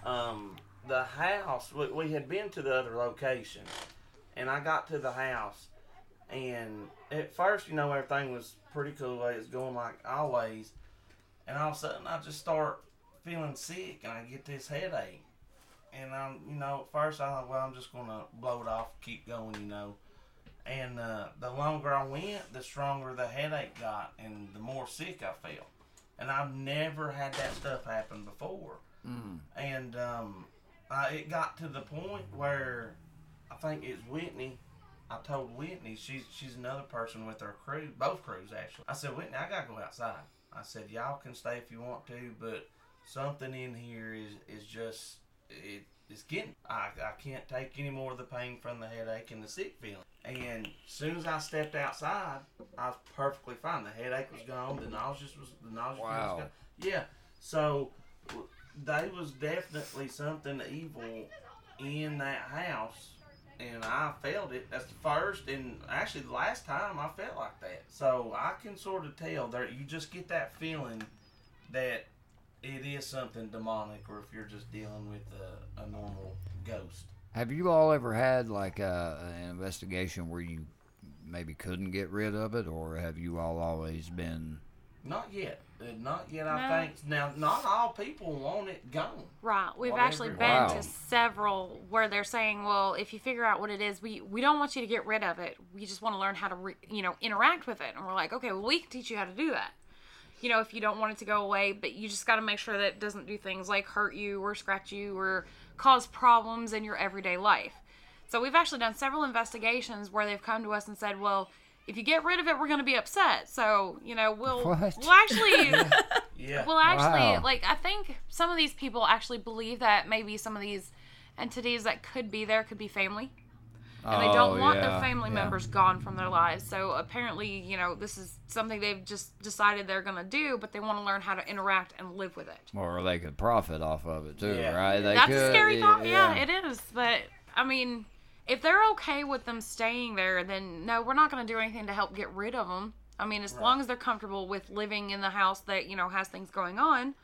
Um, the house we, we had been to the other location, and I got to the house, and at first, you know, everything was pretty cool. It was going like always, and all of a sudden, I just start feeling sick, and I get this headache. and I'm, you know, at first I thought, well, I'm just gonna blow it off, keep going, you know. And uh, the longer I went, the stronger the headache got, and the more sick I felt. And I've never had that stuff happen before. And um, I, it got to the point where I think it's Whitney. I told Whitney she's she's another person with her crew, both crews actually. I said, Whitney, I gotta go outside. I said, y'all can stay if you want to, but something in here is is just it. It's getting. I, I can't take any more of the pain from the headache and the sick feeling. And as soon as I stepped outside, I was perfectly fine. The headache was gone. The nausea was the nausea Wow. was gone. Yeah. So they was definitely something evil in that house and I felt it. That's the first and actually the last time I felt like that. So I can sort of tell there you just get that feeling that it is something demonic or if you're just dealing with a, a normal ghost. Have you all ever had like a, an investigation where you maybe couldn't get rid of it, or have you all always been? Not yet. Uh, Not yet, I No. think. Now, not all people want it gone. Right. We've Whatever. actually been Wow. to several where they're saying, well, if you figure out what it is, we, we don't want you to get rid of it. We just want to learn how to, re, you know, interact with it. And we're like, okay, well, we can teach you how to do that. You know, if you don't want it to go away, but you just got to make sure that it doesn't do things like hurt you or scratch you or cause problems in your everyday life. So we've actually done several investigations where they've come to us and said, well, if you get rid of it, we're going to be upset. So, you know, we'll, What? we'll actually (laughs) Yeah. well, actually, Wow. like I think some of these people actually believe that maybe some of these entities that could be there could be family, and they don't Oh, want yeah, their family yeah. members gone from their lives. So apparently, you know, this is something they've just decided they're gonna do, but they want to learn how to interact and live with it. Or they could profit off of it too, Yeah. right? They That's could, a scary thought. Yeah, yeah. it is. But I mean, if they're okay with them staying there, then no, we're not gonna do anything to help get rid of them. I mean, as long as they're comfortable with living in the house that you know has things going on.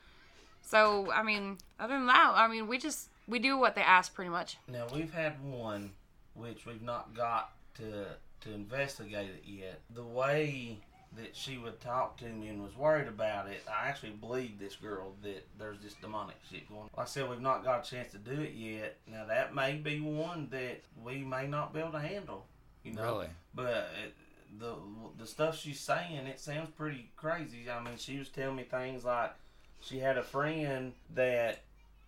So I mean, other than that, I mean, we just we do what they ask pretty much. Now we've had one which we've not got to to investigate it yet. The way that she would talk to me and was worried about it, I actually believe this girl that there's this demonic shit going. Like I said, we've not got a chance to do it yet. Now that may be one that we may not be able to handle. You know, Really? but it, the the stuff she's saying, it sounds pretty crazy. I mean, she was telling me things like she had a friend that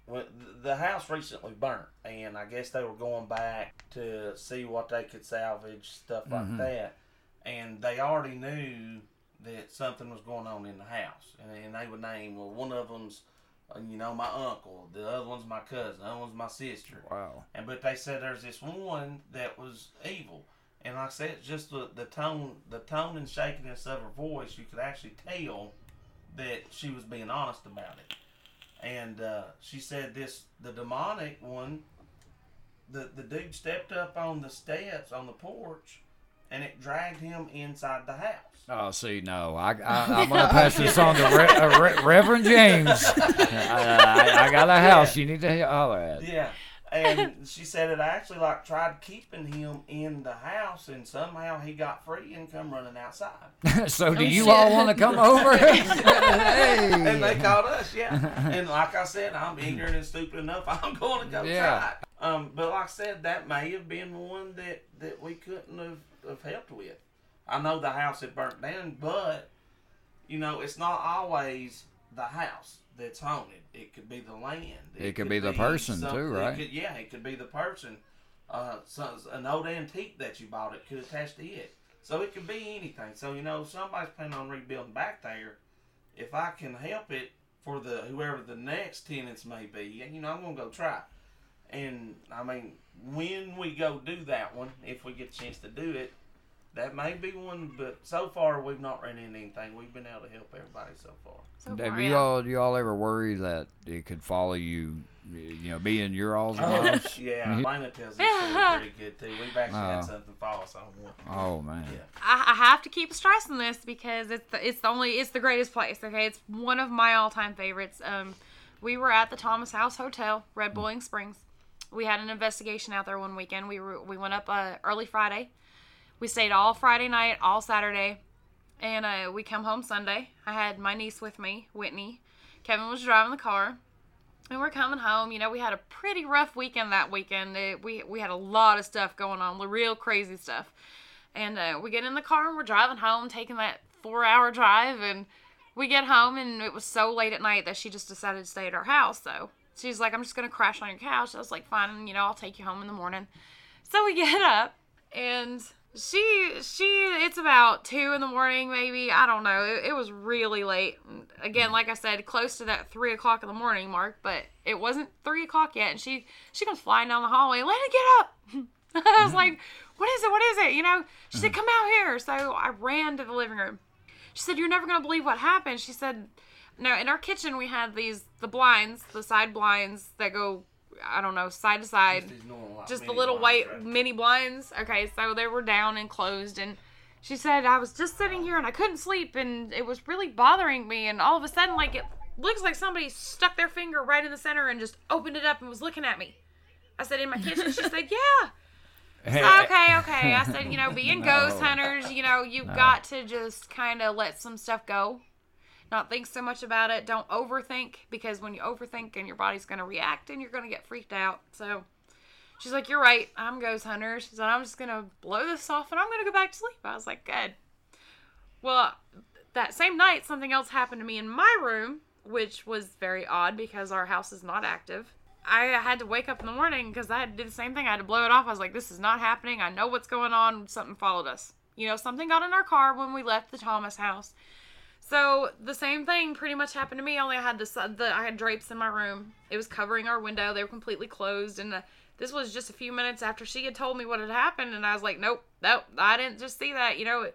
well, the house recently burnt, and I guess they were going back to see what they could salvage, stuff like Mhm. that. And they already knew that something was going on in the house, and, and they would name well, one of them's, uh, you know, my uncle, the other one's my cousin, the other one's my sister, Wow. and but they said there's this one that was evil. And like I said, just the, the tone, the tone and shakiness of her voice, you could actually tell that she was being honest about it. And uh, she said this, the demonic one, the the dude stepped up on the steps on the porch, and it dragged him inside the house. Oh, see, no, I, I I'm gonna pass this on to Re, uh, Re, Reverend James. (laughs) I, I, I got a house you need to holler at. It. Yeah. And she said it actually like tried keeping him in the house, and somehow he got free and come running outside. (laughs) so, do Oh, you shit. all want to come over? (laughs) and they called us, yeah. And like I said, I'm ignorant and stupid enough. I'm going to go Yeah. try. Um, but like I said, that may have been one that that we couldn't have, have helped with. I know the house had burnt down, but you know, it's not always the house that's haunted. It could be the land. It could be the person, too, something- it right? could- yeah, it could be the person. Uh, so, an old antique that you bought, it could attach to it. So it could be anything. So you know, somebody's planning on rebuilding back there. If I can help it for the whoever the next tenants may be, you know, I'm gonna go try. And I mean, when we go do that one, if we get a chance to do it, that may be one. But so far, we've not run into anything. We've been able to help everybody so far. So Have you all, do you all ever worry that it could follow you? You know, be in your all's Oh, house. (laughs) yeah, Lena tells this story pretty good too. We've actually Oh. had something follow us on one. Oh man. Yeah. I, I have to keep stressing this because it's the, it's the only it's the greatest place. Okay, it's one of my all time favorites. Um, we were at the Thomas House Hotel, Red Boiling Springs. We had an investigation out there one weekend. We were we went up uh, early Friday. We stayed all Friday night, all Saturday, and uh, we come home Sunday. I had my niece with me, Whitney. Kevin was driving the car, And we're coming home. You know, we had a pretty rough weekend that weekend. It, we we had a lot of stuff going on, the real crazy stuff. And uh, we get in the car and we're driving home, taking that four-hour drive, and we get home and it was so late at night that she just decided to stay at our house. So she's like, "I'm just gonna crash on your couch." I was like, "Fine, you know, I'll take you home in the morning." So we (laughs) get up and she she it's about two in the morning maybe. I don't know. It, it was really late. Again like i said close to that three o'clock in the morning mark but it wasn't three o'clock yet and she she comes flying down the hallway it get up! (laughs) I was like what is it? What is it? You know? She said mm-hmm. come out here. So i ran to the living room. She said you're never going to believe what happened. She said no in our kitchen we had these the blinds the side blinds that go i don't know side to side Just normal, just the little blinds, white right? mini blinds. Okay, so they were down and closed, and she said I was just sitting here and I couldn't sleep, and it was really bothering me. And all of a sudden, like it looks like somebody stuck their finger right in the center and just opened it up and was looking at me. I said in my kitchen. She said, "Yeah." (laughs) So, okay, okay. I said, you know, (laughs) being ghost hunters, you know, you've got to just kind of let some stuff go. Not think so much about it. Don't overthink because when you overthink and your body's going to react and you're going to get freaked out. So she's like, You're right. I'm ghost hunter. She said, I'm just going to blow this off and I'm going to go back to sleep. I was like, Good. Well, that same night, something else happened to me in my room, which was very odd because our house is not active. I had to wake up in the morning because I had to do the same thing. I had to blow it off. I was like, this is not happening. I know what's going on. Something followed us. You know, something got in our car when we left the Thomas house. So the same thing pretty much happened to me. Only I had this, the I had drapes in my room. It was covering our window. They were completely closed, and uh, this was just a few minutes after she had told me what had happened. And I was like, nope, nope, I didn't just see that. You know,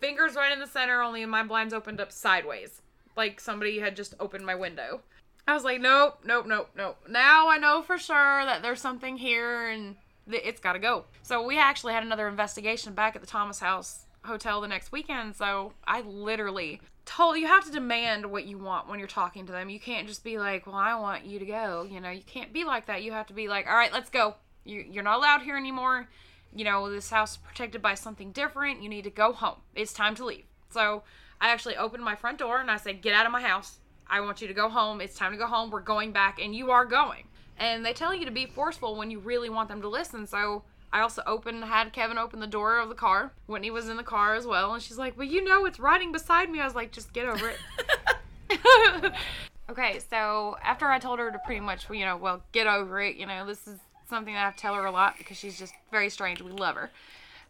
fingers right in the center. Only my blinds opened up sideways, like somebody had just opened my window. I was like, nope, nope, nope, nope. Now I know for sure that there's something here and th- it's got to go. So we actually had another investigation back at the Thomas House Hotel the next weekend. So I literally told you have to demand what you want when you're talking to them. You can't just be like, well, I want you to go. You know, you can't be like that. You have to be like, all right, let's go. You, you're not allowed here anymore. You know, this house is protected by something different. You need to go home. It's time to leave. So I actually opened my front door and I said, get out of my house. I want you to go home. It's time to go home. We're going back, and you are going. And they tell you to be forceful when you really want them to listen. So I also opened, had Kevin open the door of the car. Whitney was in the car as well, and she's like, "Well, you know, it's riding beside me." I was like, "Just get over it." (laughs) okay, so after I told her to pretty much, you know, well, get over it. You know, this is something that I have to tell her a lot because she's just very strange. We love her.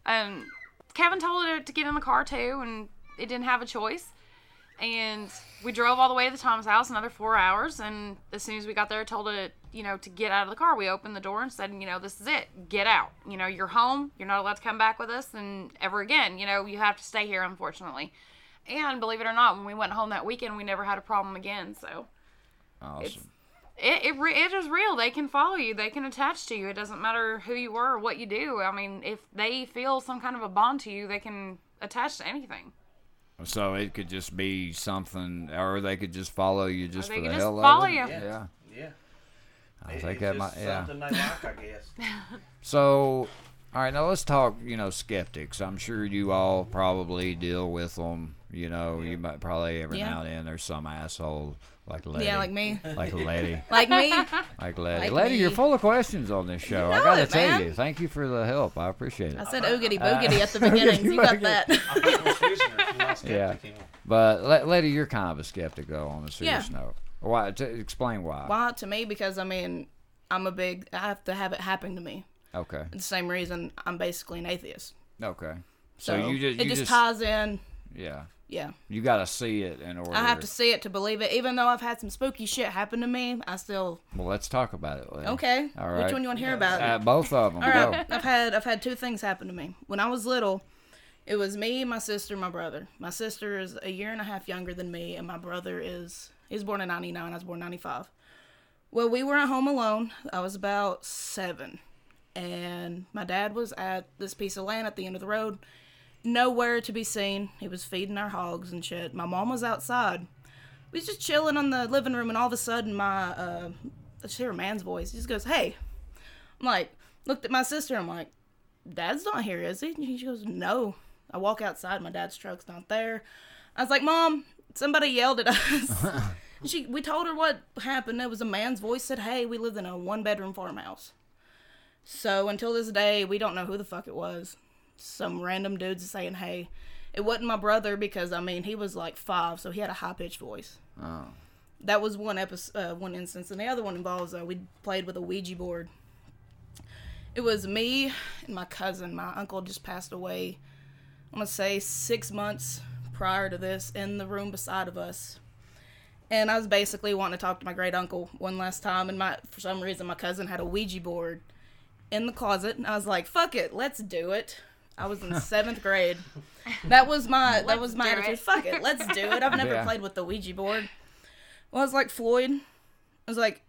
Um, Kevin told her to get in the car too, and it didn't have a choice and we drove all the way to the Thomas house another four hours and as soon as we got there I told it you know to get out of the car. We opened the door and said you know this is it. Get out. You know you're home. You're not allowed to come back with us and ever again. You know you have to stay here unfortunately. And believe it or not when we went home that weekend we never had a problem again. So Awesome. it, it, it is real. They can follow you. They can attach to you. It doesn't matter who you are or what you do. I mean if they feel some kind of a bond to you they can attach to anything. So it could just be something, or they could just follow you just they for the could just hell follow of it. you. Yeah. Yeah. Yeah. I It- think it's that might. Yeah. something they like, I guess. (laughs) So, all right, now let's talk. You know, skeptics. I'm sure you all probably deal with them. You know, you might probably every Yeah. now and then there's some asshole like Letty. Yeah, like me. Like Letty. (laughs) Like me. Like Letty. Like Letty, you're full of questions on this show. I know gotta it, tell man. you, thank you for the help. I appreciate it. I said oogity uh, boogity at the (laughs) beginning. You got that. I think we're listeners. You're not Yeah. skeptic. But Le- Letty, you're kind of a skeptic though, on a serious Yeah. note. Why? T- explain why. Why to me? Because I mean, I'm a big. I have to have it happen to me. Okay. The same reason I'm basically an atheist. Okay. So, So, you just it just, just ties in. yeah. Yeah, You got to see it in order. I have to see it to believe it. Even though I've had some spooky shit happen to me, I still Well, let's talk about it. Letty. okay. All Which right. one you want to hear about? Uh, both of them. All Go. I've had I've had two things happen to me. When I was little, it was me, my sister, my brother. My sister is a year and a half younger than me, and my brother is he's born in '99. I was born in '95. Well, we were at home alone. I was about seven, and my dad was at this piece of land at the end of the road, nowhere to be seen. He was feeding our hogs and shit. My mom was outside. We was just chilling in the living room, and all of a sudden, my uh, I just hear a man's voice. He just goes, "Hey." I'm like, looked at my sister. I'm like, Dad's not here, is he? And she goes, No. I walk outside. My dad's truck's not there. I was like, Mom, somebody yelled at us. (laughs) She, we told her what happened. It was a man's voice said, "Hey, we lived in a one-bedroom farmhouse." So until this day, we don't know who the fuck it was. Some random dudes saying, "Hey." It wasn't my brother because I mean he was like five, so he had a high pitched voice. Oh. That was one episode, uh, one instance, and the other one involves uh, we played with a Ouija board. It was me and my cousin. My uncle just passed away. I'm gonna say six months prior to this, in the room beside of us. And I was basically wanting to talk to my great uncle one last time, and my for some reason my cousin had a Ouija board in the closet, and I was like, "Fuck it, let's do it." I was in (laughs) seventh grade. That was my that Let's was my do attitude. it. Fuck it, let's do it. I've never Yeah. played with the Ouija board. Well, I was like Floyd. I was like,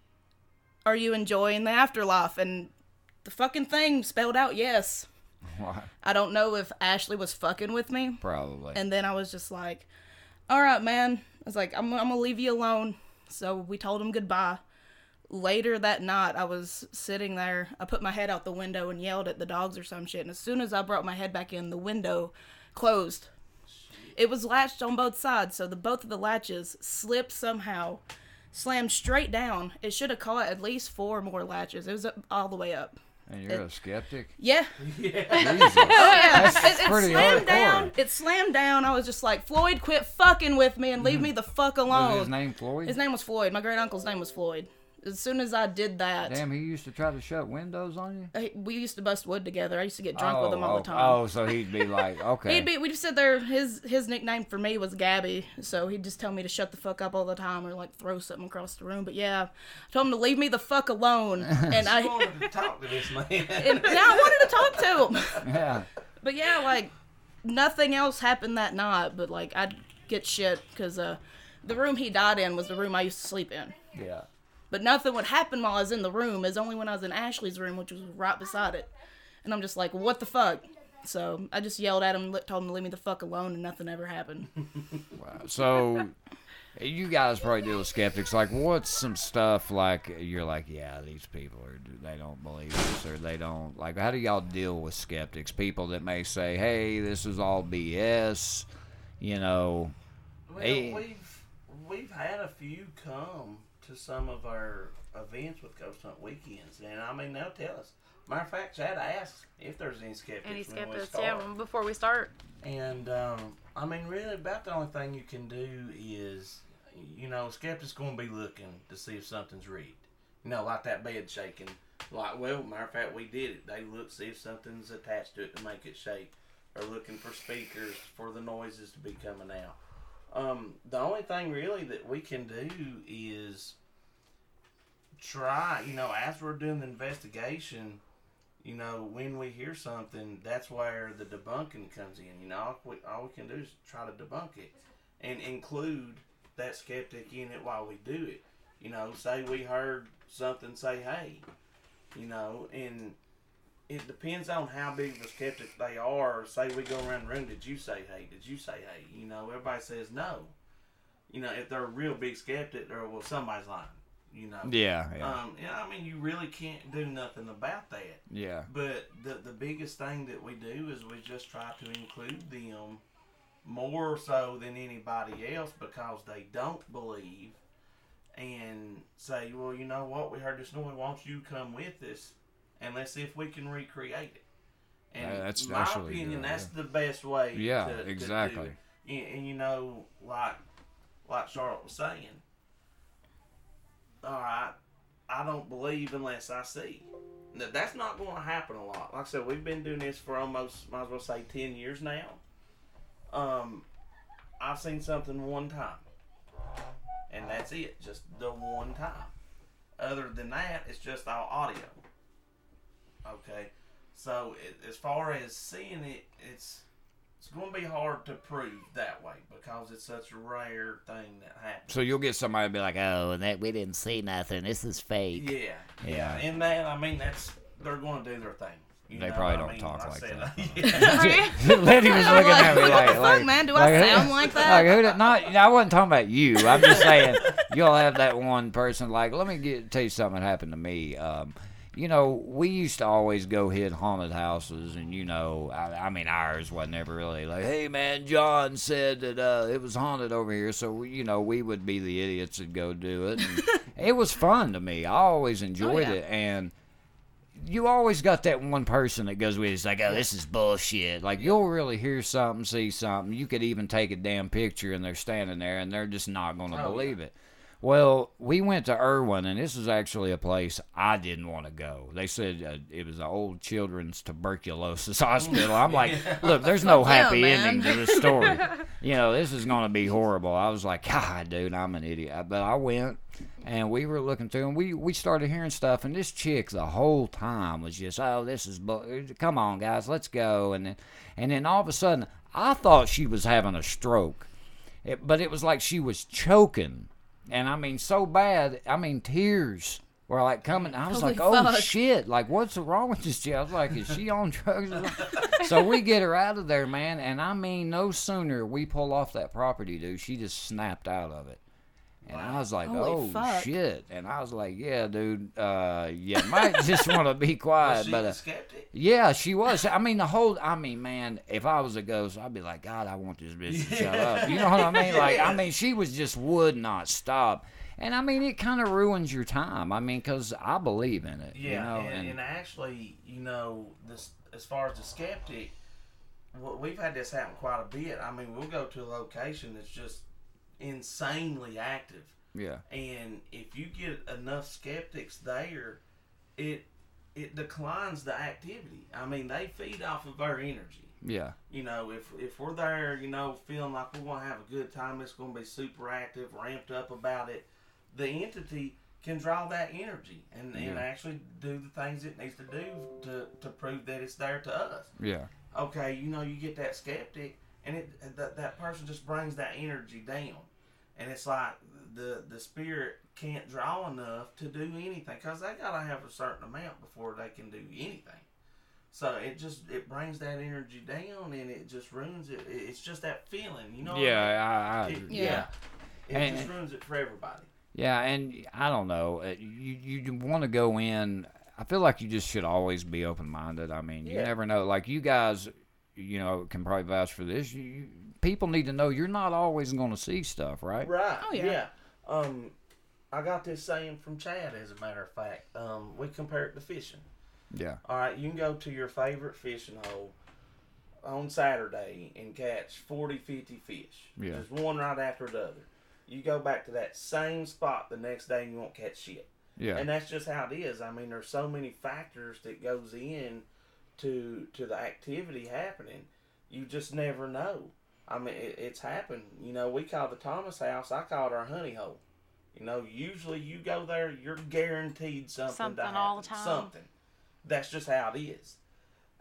"Are you enjoying the afterlife?" And the fucking thing spelled out yes. What? I don't know if Ashley was fucking with me. Probably. And then I was just like, all right, man. I was like, I'm, I'm going to leave you alone. So we told him goodbye. Later that night, I was sitting there. I put my head out the window and yelled at the dogs or some shit. And as soon as I brought my head back in, the window closed. It was latched on both sides, so the both of the latches slipped somehow, slammed straight down. It should have caught at least four more latches. It was up, all the way up. And you're a skeptic? Yeah, Jesus. (laughs) Oh, yeah, it, it pretty slammed hardcore. down. It slammed down. I was just like, Floyd, quit fucking with me and leave mm-hmm. me the fuck Was alone. his name Floyd? His name was Floyd. My great uncle's name was Floyd. As soon as I did that, Damn, he used to try to shut windows on you? uh, we used to bust wood together. I used to get drunk with oh, him all oh, the time. Oh, so he'd be like, (laughs) okay. He'd be, we'd sit there. His his nickname for me was Gabby, so he'd just tell me to shut the fuck up all the time or like throw something across the room. But yeah, I told him to leave me the fuck alone, (laughs) and I I wanted to talk to this man. (laughs) and now I wanted to talk to him. yeah. But yeah, like nothing else happened that night. But like I'd get shit because uh, the room he died in was the room I used to sleep in. Yeah. But nothing would happen while I was in the room. Is only when I was in Ashley's room, which was right beside it. And I'm just like, what the fuck? So I just yelled at him, li- told him to leave me the fuck alone, and nothing ever happened. (laughs) Wow. So, you guys probably deal with skeptics. Like, what's some stuff like you're like, yeah, these people are they don't believe this or they don't like. How do y'all deal with skeptics? People that may say, hey, this is all BS. You know, Well, Hey. we've we've had a few come to some of our events with Ghost Hunt weekends, and I mean they'll tell us. Matter of fact, Chad asked if there's any skeptics. Any skeptics? Yeah, before we start. And um, I mean, really, about the only thing you can do is, you know, skeptics going to be looking to see if something's rigged. You know, like that bed shaking. Like, well, matter of fact, we did it. They look see if something's attached to it to make it shake. Or looking for speakers for the noises to be coming out. Um, the only thing really that we can do is try, you know, as we're doing the investigation, you know, when we hear something, that's where the debunking comes in. You know, all we, all we can do is try to debunk it and include that skeptic in it while we do it. You know, say we heard something say, hey, you know, and it depends on how big of a skeptic they are. Say we go around the room, did you say hey? Did you say hey? You know, everybody says no. You know, if they're a real big skeptic, or well, somebody's lying. You know. yeah, yeah, Um, yeah, I mean, you really can't do nothing about that. yeah. But the the biggest thing that we do is we just try to include them more so than anybody else because they don't believe and say, well, you know what, we heard this noise. Why don't you come with us and let's see if we can recreate it. And Yeah, that's my actually a good opinion, that's idea. the best way. Yeah, to, to exactly. it. And, and you know, like like Charlotte was saying, all right, I don't believe unless I see. Now, that's not going to happen a lot. Like I said, we've been doing this for almost, might as well say, 10 years now. Um, I've seen something one time. And that's it. Just the one time. Other than that, it's just all audio. Okay? So, it, as far as seeing it, it's it's going to be hard to prove that way because it's such a rare thing that happens. So you'll get somebody to be like, oh, and that we didn't see nothing. This is fake. Yeah, Yeah. yeah. And that, I mean, that's they're going to do their thing. You They know, probably I don't mean, talk like said, that. yeah. (laughs) (laughs) Letty was (laughs) looking at me What like, the fuck, like, man? Do I who- sound like that? Like who? did- Not. I wasn't talking about you. I'm just saying you'll have that one person. Like, let me get tell you something that happened to me. Um, you know, we used to always go hit haunted houses, and you know, I, I mean, ours wasn't ever really like, hey man, John said that uh, it was haunted over here, so we, you know, we would be the idiots that go do it. And (laughs) it was fun to me. I always enjoyed yeah. it, and you always got that one person that goes with you. It's like, oh, this is bullshit. Like you'll really hear something, see something. You could even take a damn picture, and they're standing there, and they're just not going to Oh, believe it. Well, we went to Irwin, and this is actually a place I didn't want to go. They said uh, it was an old children's tuberculosis (laughs) hospital. I'm like, (laughs) look, there's no happy man. ending to this story. (laughs) you know, this is going to be horrible. I was like, God, dude, I'm an idiot. But I went, and we were looking through, and we we started hearing stuff, and this chick the whole time was just, oh, this is, bu- come on, guys, let's go, and then and then all of a sudden, I thought she was having a stroke, it, but it was like she was choking, and I mean so bad, I mean tears. Were like coming. I was Holy like, "Oh fuck. shit! Like, what's wrong with this chick?" I was like, "Is she on drugs?" so we get her out of there, man. And I mean, no sooner we pull off that property, dude, she just snapped out of it. And I was like, Holy "Oh fuck. shit!" And I was like, "Yeah, dude, uh, you might (laughs) just want to be quiet." But a uh, skeptic? yeah, she was. I mean, the whole. I mean, man, if I was a ghost, I'd be like, God, I want this bitch to shut up. You know what I mean? Like, I (laughs) mean, she was just would not stop. And I mean, it kind of ruins your time. I mean, because I believe in it. Yeah, you know, and, and, and actually, you know, this as far as the skeptic, we've had this happen quite a bit. I mean, we'll go to a location that's just insanely active, yeah, and if you get enough skeptics there, it it declines the activity. I mean, they feed off of our energy. yeah, You know, if if we're there, you know, feeling like we're gonna have a good time, it's gonna be super active, ramped up about it. The entity can draw that energy and, and actually do the things it needs to do to, to prove that it's there to us. yeah, Okay, you know, you get that skeptic, and it that that person just brings that energy down, and it's like the the spirit can't draw enough to do anything because they gotta have a certain amount before they can do anything. So it just it brings that energy down, and it just ruins it. It- It's just that feeling, you know. what I mean? yeah. I, I It- yeah. Yeah. It And- just ruins it for everybody. Yeah, and I don't know. uh, You you want to go in. I feel like you just should always be open minded. I mean, you never know. Like you guys, you know, can probably vouch for this. You, you, people need to know you're not always going to see stuff, right? Right. Oh, yeah. yeah. Um, I got this saying from Chad, as a matter of fact. Um, we compare it to fishing. Yeah. All right, you can go to your favorite fishing hole on Saturday and catch 40, 50 fish. Yeah. Just one right after the other. You go back to that same spot the next day and you won't catch shit. Yeah. And that's just how it is. I mean, there's so many factors that goes in to to the activity happening. You just never know. I mean, it, it's happened. You know, we call the Thomas house. I call it our honey hole. You know, usually you go there, you're guaranteed something, Something happen. all the time. Something. That's just how it is.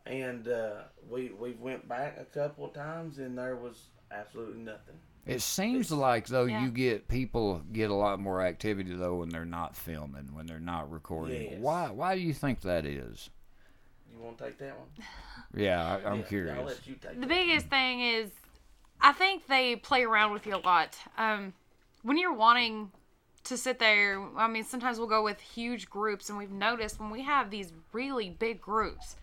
And uh, we we went back a couple of times, and there was absolutely nothing. It seems like though Yeah. you get people get a lot more activity though when they're not filming, when they're not recording. Yes. Why? Why do you think that is? You want to take that one? (laughs) Yeah, I, I'm Yeah, curious. I'll let you take the that. biggest thing is i think they play around with you a lot um, when you're wanting to sit there i mean sometimes we'll go with huge groups and we've noticed when we have these really big groups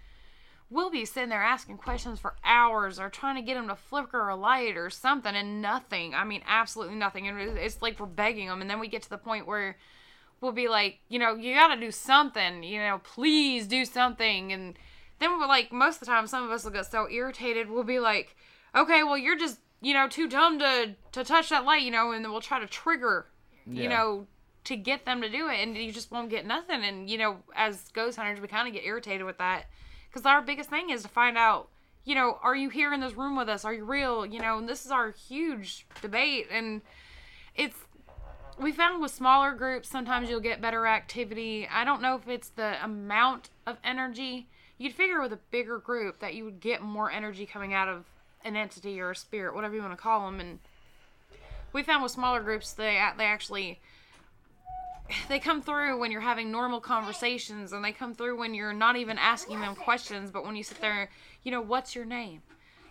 we'll be sitting there asking questions for hours or trying to get them to flicker a light or something and nothing i mean absolutely nothing and it's like we're begging them and then we get to the point where we'll be like you know you gotta do something you know please do something. And then we're like most of the time some of us will get so irritated we'll be like okay well you're just you know too dumb to to touch that light you know and then we'll try to trigger Yeah. you know to get them to do it. And you just won't get nothing. And you know as ghost hunters we kind of get irritated with that. Because our biggest thing is to find out you know are you here in this room with us? Are you real? You know and this is our huge debate. And it's we found with smaller groups sometimes you'll get better activity. I don't know if it's the amount of energy. You'd figure with a bigger group that you would get more energy coming out of an entity or a spirit whatever you want to call them and we found with smaller groups they they actually they come through when you're having normal conversations and they come through when you're not even asking them questions but when you sit there you know what's your name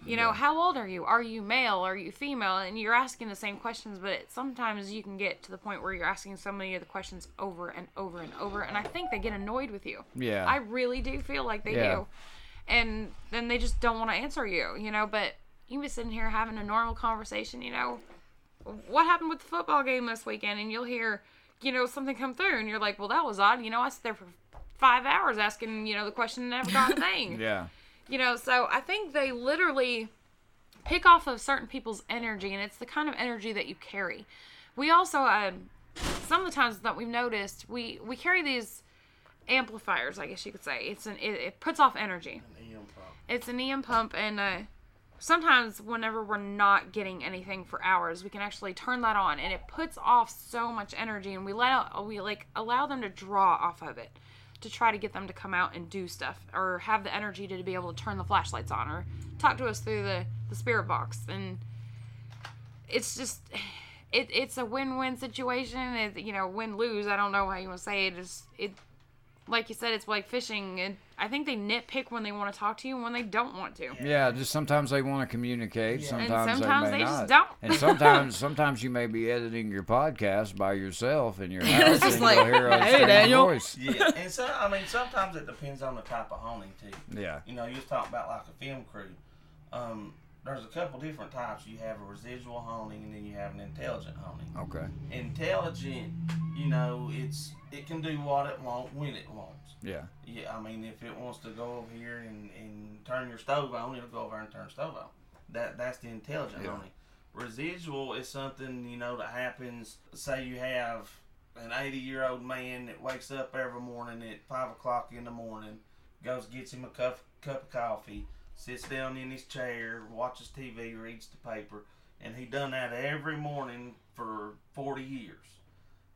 You know, how old are you? Are you male? Are you female? And you're asking the same questions, but it, sometimes you can get to the point where you're asking so many of the questions over and over and over, and I think they get annoyed with you. Yeah. I really do feel like they Yeah. do. And then they just don't want to answer you, you know, but you be sitting here having a normal conversation, you know, what happened with the football game this weekend? And you'll hear, you know, something come through, and you're like, well, that was odd. You know, I sat there for five hours asking, you know, the question and never got a (laughs) thing. Yeah. You know, so I think they literally pick off of certain people's energy, and it's the kind of energy that you carry. We also, um, some of the times that we've noticed, we we carry these amplifiers, I guess you could say. It's an it, it puts off energy. An EM pump. It's an EM pump, and uh, sometimes whenever we're not getting anything for hours, we can actually turn that on, and it puts off so much energy, and we let out, we like allow them to draw off of it to try to get them to come out and do stuff, or have the energy to be able to turn the flashlights on, or talk to us through the the spirit box, and it's just. (sighs) It, it's a win-win situation. It, you know, win-lose. I don't know how you want to say it. It's, it like you said, it's like fishing. And I think they nitpick when they want to talk to you and when they don't want to. Yeah, just sometimes they want to communicate. Sometimes, sometimes they may they just don't. And sometimes, (laughs) sometimes you may be editing your podcast by yourself in your (laughs) house, just and like, you'll hear a "Hey, Daniel." voice. Yeah, and so I mean, sometimes it depends on the type of honing too. Yeah. You know, you was talking about like a film crew. Um, there's a couple different types. You have a residual honing, and then you have an intelligent honing. Okay. Intelligent, you know, it's it can do what it wants when it wants. Yeah. Yeah, I mean, if it wants to go over here and, and turn your stove on, it'll go over and turn the stove on. That that's the intelligent Yeah. honing. Residual is something you know that happens. Say you have an 80 year old man that wakes up every morning at five o'clock in the morning, goes gets him a cup cup of coffee, sits down in his chair, watches TV, reads the paper, and he done that every morning for 40 years.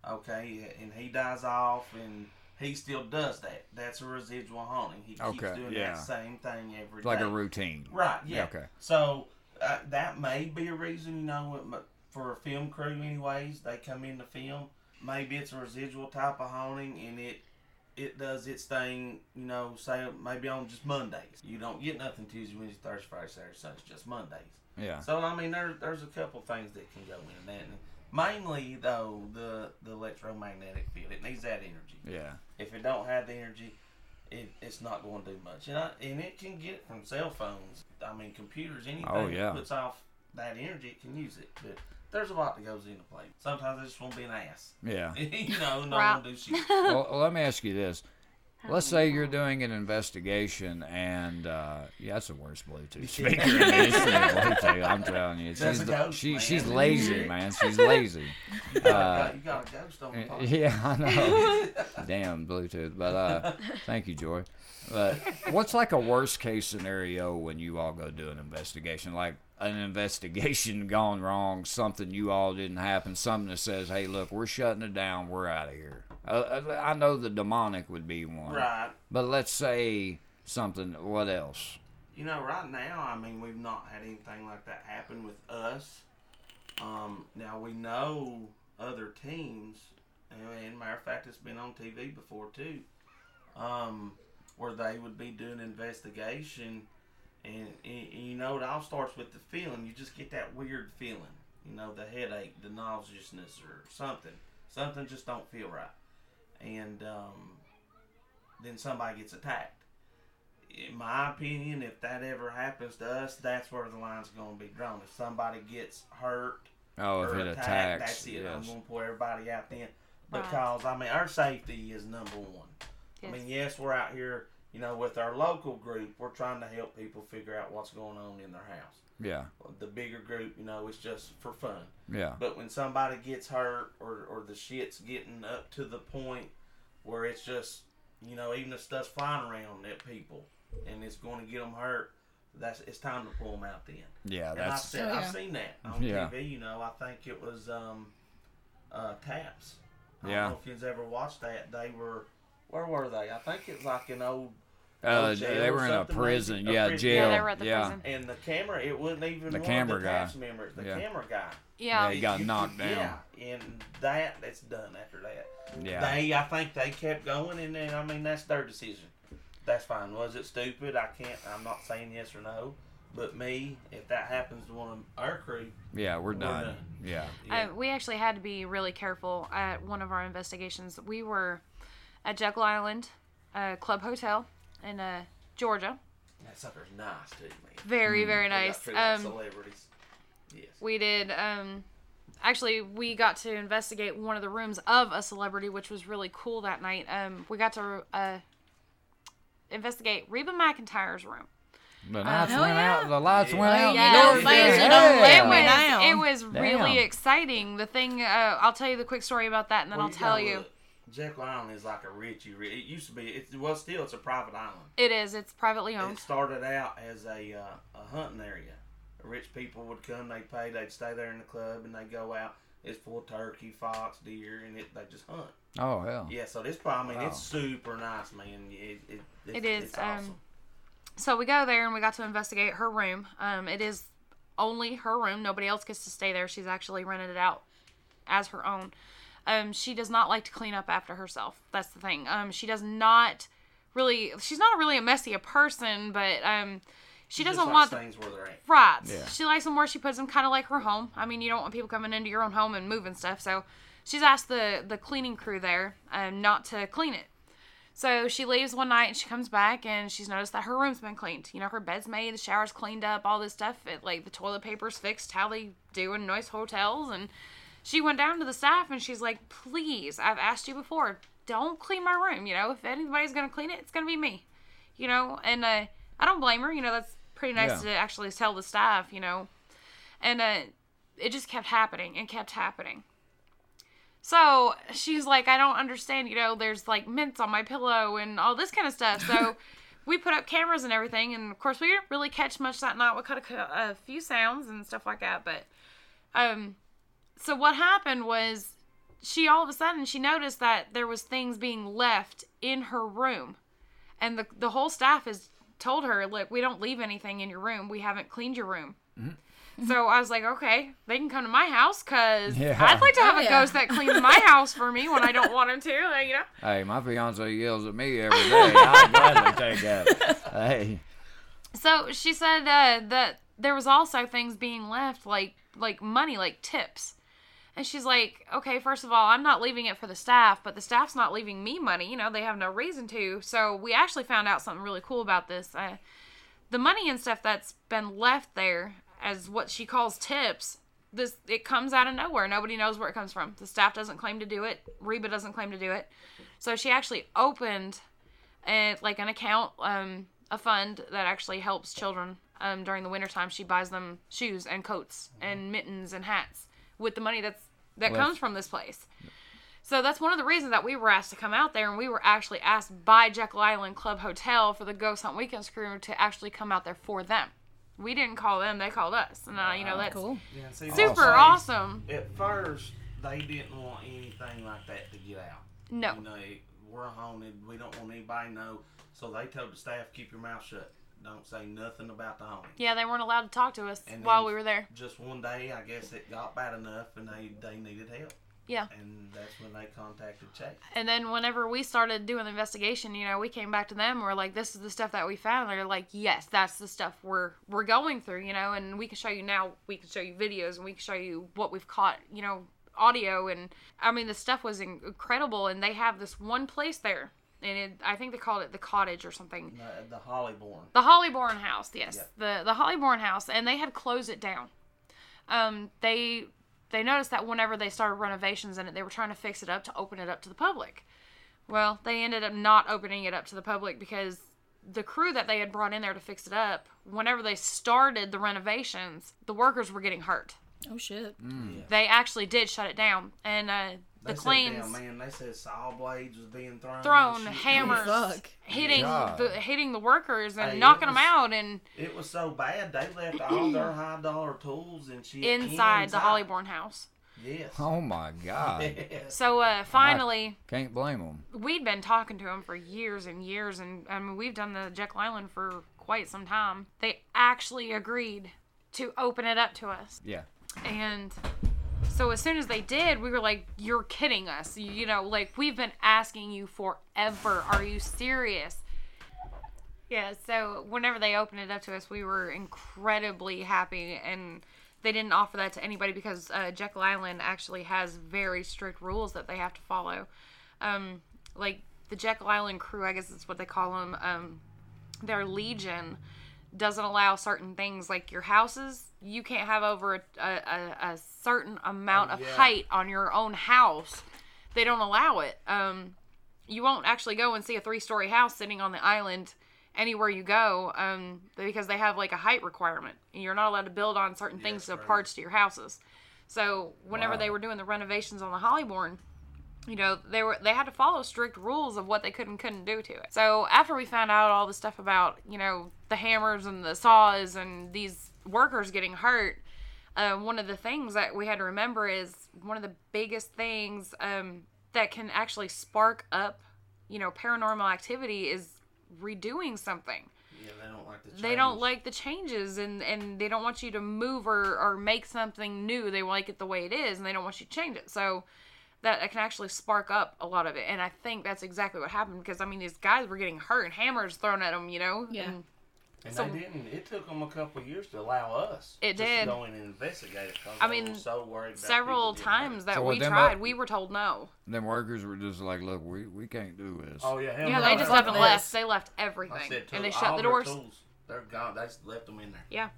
Okay, and he dies off and he still does that. That's a residual haunting. He keeps Okay, doing yeah. that same thing every like day. a routine. Right. Yeah. Okay. So uh, that may be a reason, you know, for a film crew, anyways. They come in to film. Maybe it's a residual type of haunting, and it it does its thing. You know, say maybe on just Mondays. You don't get nothing Tuesday, Wednesday, Thursday, Friday, Saturday, Sunday. Just Mondays. Yeah. So I mean, there, there's a couple things that can go in that. And mainly though, the the electromagnetic field. It needs that energy. Yeah. If it don't have the energy, it, it's not going to do much. And I, and it can get it from cell phones. I mean, computers. Anything Oh, yeah. that puts off that energy, it can use it. But there's a lot that goes into play. Sometimes I just want to be an ass. Yeah. (laughs) you know, no Right. one do shit. (laughs) well, let me ask you this. Let's say you're doing an investigation, and uh, yeah, that's the worst Bluetooth speaker in the history of Bluetooth. I'm telling you, (laughs) she's the- ghost, she, man. she's lazy, man. She's lazy. You got, you got a ghost on the podcast. Uh, Yeah, I know. Damn Bluetooth. But uh, thank you, Joy. But what's like a worst case scenario when you all go do an investigation? Like an investigation (laughs) gone wrong, something you all didn't happen, something that says, "Hey, look, we're shutting it down. We're out of here." Uh, I know the demonic would be one, Right. but let's say something. What else? You know, right now, I mean, we've not had anything like that happen with us. Um, now we know other teams, and, and matter of fact, it's been on TV before too, um, where they would be doing investigation, and, and, and you know, it all starts with the feeling. You just get that weird feeling, you know, the headache, the nauseousness, or something. Something just don't feel right, and um, then somebody gets attacked in my opinion, if that ever happens to us, that's where the line's going to be drawn. If somebody gets hurt Oh, if or it attacked, attacks, that's it. I'm going to pull everybody out then. Right. Because, I mean, our safety is number one. I mean, yes, we're out here, you know, with our local group, we're trying to help people figure out what's going on in their house. Yeah, The bigger group, you know, it's just for fun. yeah, But when somebody gets hurt or, or the shit's getting up to the point where it's just, you know, even if stuff's flying around at people and it's going to get them hurt, that's it's time to pull them out then. yeah. And I've, That's seen, Oh, I've seen that on Yeah. TV. You know, I think it was um, uh, Taps. I Yeah. don't know if you've ever watched that. They were, where were they? I think it was like an old, uh, they were in a something, prison. maybe? A Yeah, prison. jail. Yeah, they were at the yeah. prison. and the camera, it wasn't even The one camera of the guy. Taps members. The Yeah. camera guy. Yeah. He got You- knocked you- down. Yeah, and that that's done after that. Yeah. They, I think they kept going, and then I mean that's their decision. That's fine. Was it stupid? I can't. I'm not saying yes or no, But me, if that happens to one of our crew, Yeah, we're done. done. Yeah. yeah, Uh, we actually had to be really careful at one of our investigations. We were at Jekyll Island uh, Club Hotel in uh, Georgia. that sucker's nice too, man. Very, very They got nice. treated Um, celebrities. Yes. we did. Um, actually, we got to investigate one of the rooms of a celebrity, which was really cool that night. Um, we got to uh, investigate Reba McEntire's room. The lights hell went yeah. out. The lights went out. Yeah. Go Yeah. fans, you Yeah. It was, it was really exciting. The thing, uh, I'll tell you the quick story about that, and then Well, I'll tell you. look. Jekyll Island is like a Richie. It used to be. It's well, still it's a private island. It is. It's privately owned. It started out as a uh, a hunting area. Rich people would come, they'd pay, they'd stay there in the club, and they'd go out. It's full of turkey, fox, deer, and it they just hunt. Oh hell. Yeah, so this probably, I mean, Wow. it's super nice, man. It, it, it's, It is, It's um, awesome. So we go there and we got to investigate her room. Um, it is only her room. Nobody else gets to stay there. She's actually rented it out as her own. Um, she does not like to clean up after herself. That's the thing. Um, she does not really. She's not really a messy a person, but um, she Just doesn't likes want the things where they're at. Right. Yeah. She likes them where she puts them, kind of like her home. I mean, you don't want people coming into your own home and moving stuff. So she's asked the the cleaning crew there um, not to clean it. So she leaves one night and she comes back and she's noticed that her room's been cleaned. You know, her bed's made, the shower's cleaned up, all this stuff. It, like the toilet paper's fixed, how they do in nice hotels. And she went down to the staff and she's like, "Please, I've asked you before, don't clean my room. You know, if anybody's gonna clean it, it's gonna be me. You know." And uh, I don't blame her. You know, that's pretty nice Yeah. to actually tell the staff. You know, and uh, it just kept happening and kept happening. So she's like, I don't understand. You know, there's like mints on my pillow and all this kind of stuff. So (laughs) we put up cameras and everything, and of course we didn't really catch much that night. We caught a, a few sounds and stuff like that, but um, so what happened was she all of a sudden she noticed that there was things being left in her room, and the the whole staff has told her, look, we don't leave anything in your room. We haven't cleaned your room. So I was like, okay, they can come to my house because Yeah. I'd like to have Oh, a yeah. ghost that cleans my (laughs) house for me when I don't want him to. You know. Hey, my fiance yells at me every day. (laughs) I'd gladly take that. Hey. So she said uh, that there was also things being left, like like money, like tips. And she's like, okay, first of all, I'm not leaving it for the staff, but the staff's not leaving me money. You know, they have no reason to. So we actually found out something really cool about this. Uh, the money and stuff that's been left there as what she calls tips. This it comes out of nowhere. Nobody knows where it comes from. The staff doesn't claim to do it. Reba doesn't claim to do it. So she actually opened a, like an account, um, a fund that actually helps children um, during the wintertime. She buys them shoes and coats and mittens and hats with the money that's that Well, comes from this place. So that's one of the reasons that we were asked to come out there, and we were actually asked by Jekyll Island Club Hotel for the Ghost Hunt Weekends crew to actually come out there for them. We didn't call them; they called us, and uh, you know that's Cool. Yeah, see, super those awesome. At first, they didn't want anything like that to get out. No, You know, we're haunted. We don't want anybody to know. So they told the staff, keep your mouth shut. Don't say nothing about the haunting. yeah, they weren't allowed to talk to us And while we were there. Just one day, I guess it got bad enough and they, they needed help. Yeah. And that's when they contacted Chase. And then whenever we started doing the investigation, you know, we came back to them. And we're like, "This is the stuff that we found." They're like, "Yes, that's the stuff we're we're going through." You know, and we can show you now. We can show you videos, and we can show you what we've caught. You know, audio, and I mean, the stuff was incredible. And they have this one place there, and it, I think they called it the cottage or something. The, the Hollybourne. The Hollybourne House, yes, Yeah. the the Hollybourne House, and they had closed it down. Um, they they noticed that whenever they started renovations in it, they were trying to fix it up to open it up to the public. Well, they ended up not opening it up to the public because the crew that they had brought in there to fix it up, whenever they started the renovations, the workers were getting hurt. Oh shit. They actually did shut it down, and uh, They the said, claims "Damn, man, they said saw blades was being thrown. thrown, shit." hammers, (laughs) Fuck. hitting God. the hitting the workers and Hey, it knocking them out, and It was so bad they left all their (clears throat) high dollar tools and shit inside the Hollybourne house. Yes. Oh my God. So uh, finally, Can't blame them. we'd been talking to him for years and years, and I mean, we've done the Jekyll Island for quite some time. They actually agreed to open it up to us, Yeah. and so as soon as they did, we were like, "You're kidding us!" You know, like we've been asking you forever. Are you serious? Yeah, so whenever they opened it up to us, we were incredibly happy, and they didn't offer that to anybody because uh, Jekyll Island actually has very strict rules that they have to follow. Um, like the Jekyll Island crew, I guess that's what they call them. Um, their legion doesn't allow certain things like your houses. You can't have over a, a, a, certain amount of yeah. height on your own house. They don't allow it. Um, you won't actually go and see a three story house sitting on the island anywhere you go um, because they have like a height requirement. And you're not allowed to build on certain things Yes, or right. parts to your houses. So whenever Wow. they were doing the renovations on the Hollybourne, you know they were they had to follow strict rules of what they could and couldn't do to it. So after we found out all the stuff about you know the hammers and the saws and these workers getting hurt, uh, one of the things that we had to remember is one of the biggest things um, that can actually spark up you know paranormal activity is redoing something Yeah, they don't like the changes. they don't like the changes and and they don't want you to move or or make something new they like it the way it is and they don't want you to change it so that, that can actually spark up a lot of it and i think that's exactly what happened because i mean these guys were getting hurt and hammers thrown at them you know Yeah. and And So- they didn't. It took them a couple of years to allow us. It just did. To go in and investigate it. 'cause I mean, were so worried about several times that So we tried up- we were told no Them workers were just like, look, we, we can't do this. Oh yeah. yeah they just up and left they- they left I everything said, and they shut all the their doors Tools, they're gone. They just left them in there. yeah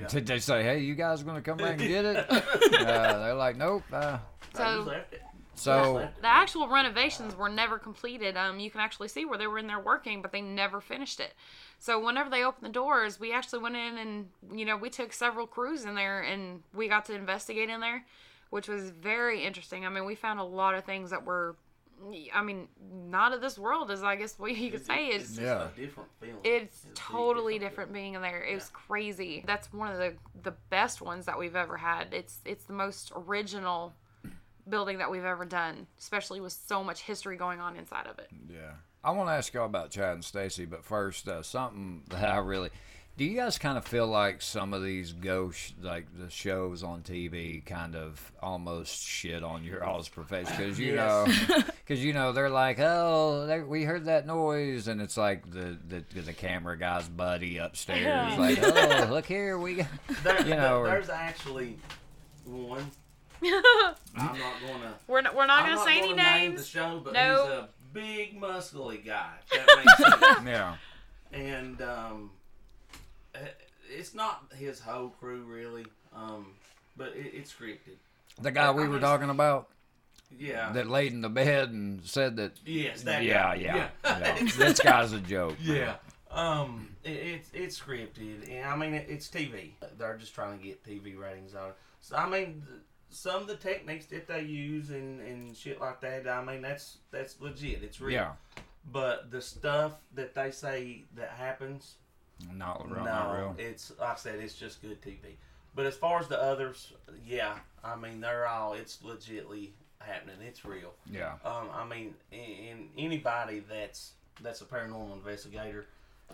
Yeah. Did they say, hey, you guys are going to come back and get it? (laughs) uh, they're like, nope. Uh, They So- just left it. So, Left. The actual renovations were never completed. Um, you can actually see where they were in there working, but they never finished it. So whenever they opened the doors, we actually went in and you know we took several crews in there and we got to investigate in there, which was very interesting. I mean, we found a lot of things that were, I mean, not of this world, as I guess what you could say It's is. just Yeah. a different feeling. It's a big totally feeling. different being in there. It was crazy. That's one of the the best ones that we've ever had. It's it's the most original building that we've ever done, especially with so much history going on inside of it. yeah. I want to ask y'all about Chad and Stacy, but first, uh, something (laughs) that I really. Do you guys kind of feel like some of these ghost, like the shows on TV, kind of almost shit on your all's profession? Because you know, (laughs) because you know they're like, oh, they, we heard that noise, and it's like the the, the camera guy's buddy upstairs, like, (laughs) oh, look here, we got. There, you know, or- there's actually one. (laughs) I'm not gonna. We're not, we're not I'm gonna not say any gonna name the names. show, but No. he's a big, muscly guy. That makes (laughs) sense. Yeah. and um, eh, it's not his whole crew really, um, but it, it's scripted. The guy we I were mean, talking about Yeah. that laid in the bed and said that. yes. That Yeah, guy. yeah. Yeah. yeah. (laughs) this guy's a joke. man. Yeah. Um, it, it's it's scripted, and I mean it, it's TV. They're just trying to get TV ratings on. So I mean, th- some of the techniques that they use and, and shit like that. I mean that's that's legit. It's real. Yeah. But the stuff that they say that happens, Not real. no, Not real. it's like I said, it's just good TV. But as far as the others, yeah, I mean they're all it's legitly happening. It's real. Yeah. Um, I mean, and anybody that's that's a paranormal investigator,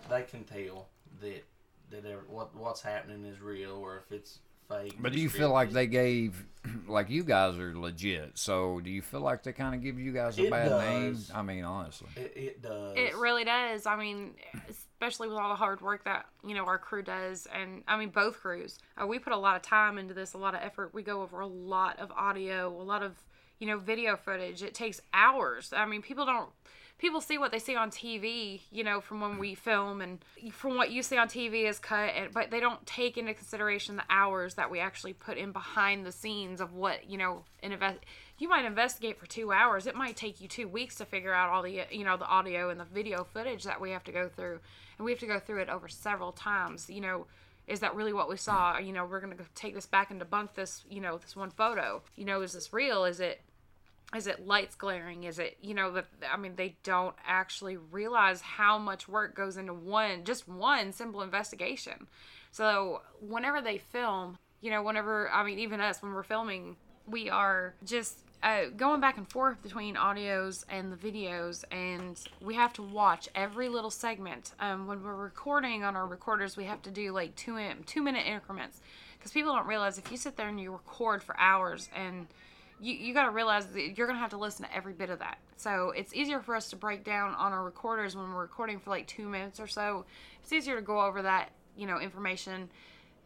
they can tell that that ever, what what's happening is real or if it's fake. But do you feel like they gave, (clears throat) like you guys are legit? So do you feel like they kind of give you guys a It bad name? does. I mean, honestly. It, it does. It really does. I mean, especially with all the hard work that you know our crew does, and I mean both crews. Uh, we put a lot of time into this, a lot of effort. We go over a lot of audio, a lot of you know video footage. It takes hours. I mean, people don't. People see what they see on TV, you know, from when we film, and from what you see on TV is cut, and, but they don't take into consideration the hours that we actually put in behind the scenes of what you know. An invest, you might investigate for two hours. It might take you two weeks to figure out all the you know the audio and the video footage that we have to go through, and we have to go through it over several times. You know, is that really what we saw? You know, we're gonna take this back and debunk this. You know, this one photo. You know, is this real? Is it is it lights glaring? Is it you know that i mean they don't actually realize how much work goes into one just one simple investigation. So whenever they film you know whenever i mean even us when we're filming we are just uh, going back and forth between audios and the videos and we have to watch every little segment. Um, when we're recording on our recorders we have to do like two in, two minute increments. Because people don't realize if you sit there and you record for hours and you, you got to realize that you're going to have to listen to every bit of that. So it's easier for us to break down on our recorders when we're recording for like two minutes or so. It's easier to go over that, you know, information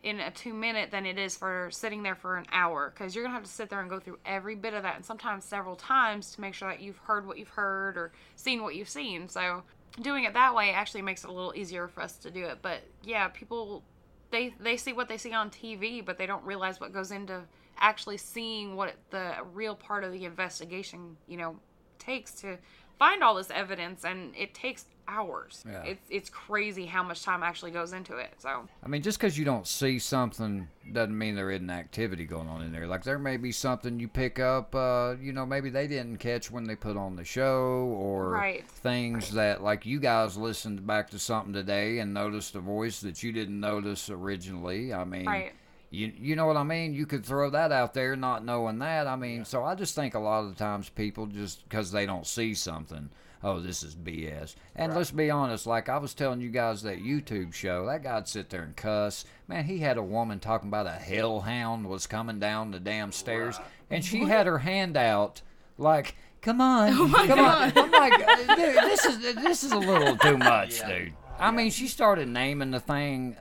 in a two minute than it is for sitting there for an hour because you're going to have to sit there and go through every bit of that and sometimes several times to make sure that you've heard what you've heard or seen what you've seen. So doing it that way actually makes it a little easier for us to do it. But yeah, people they they see what they see on TV, but they don't realize what goes into actually seeing what the real part of the investigation, you know, takes to find all this evidence and it takes hours. Yeah. It's it's crazy how much time actually goes into it. So, I mean, just because you don't see something doesn't mean there isn't activity going on in there. Like there may be something you pick up, uh, you know, maybe they didn't catch when they put on the show, or Right. things that like you guys listened back to something today and noticed a voice that you didn't notice originally. I mean, Right. You you know what I mean? You could throw that out there not knowing that. I mean, so I just think a lot of the times people just because they don't see something, oh, this is BS. And let's be honest, like I was telling you guys that YouTube show, that guy'd sit there and cuss. Man, he had a woman talking about a hellhound was coming down the damn stairs, and she had her hand out like. Come on, come on! I'm like, dude, this is this is a little too (laughs) much, Yeah. dude. I mean, she started naming the thing.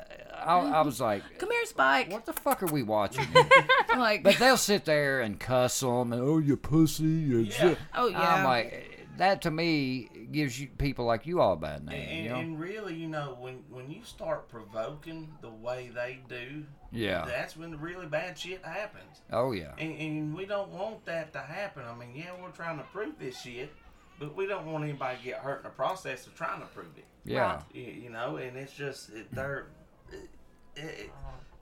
I, I was like, Come here, Spike. what the fuck are we watching? I'm (laughs) like, but they'll sit there and cuss them. And, oh, you pussy. And Yeah. shit. oh yeah. I'm like, that to me gives you people like you all a bad name. And, you know? and really, you know, when when you start provoking the way they do, Yeah. that's when the really bad shit happens. Oh yeah. And, and we don't want that to happen. I mean, yeah, we're trying to prove this shit, but we don't want anybody to get hurt in the process of trying to prove it. Yeah. You, you know, and it's just they're it,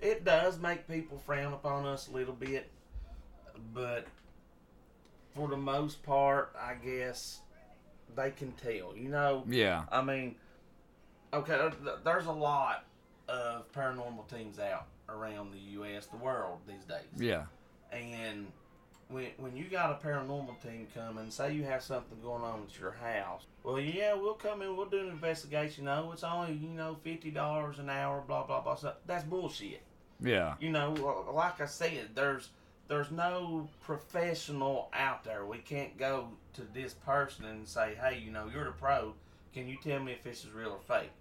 it, does make people frown upon us a little bit, but for the most part, I guess they can tell. You know, Yeah. I mean, okay, there's a lot of paranormal teams out around the U.S., the world these days. Yeah. And when when you got a paranormal team coming, say you have something going on at your house, well, yeah, we'll come in, we'll do an investigation. No, it's only you know fifty dollars an hour, blah blah blah. So that's bullshit. Yeah. You know, uh, like I said, there's there's no professional out there. We can't go to this person and say, hey, you know, you're the pro. Can you tell me if this is real or fake?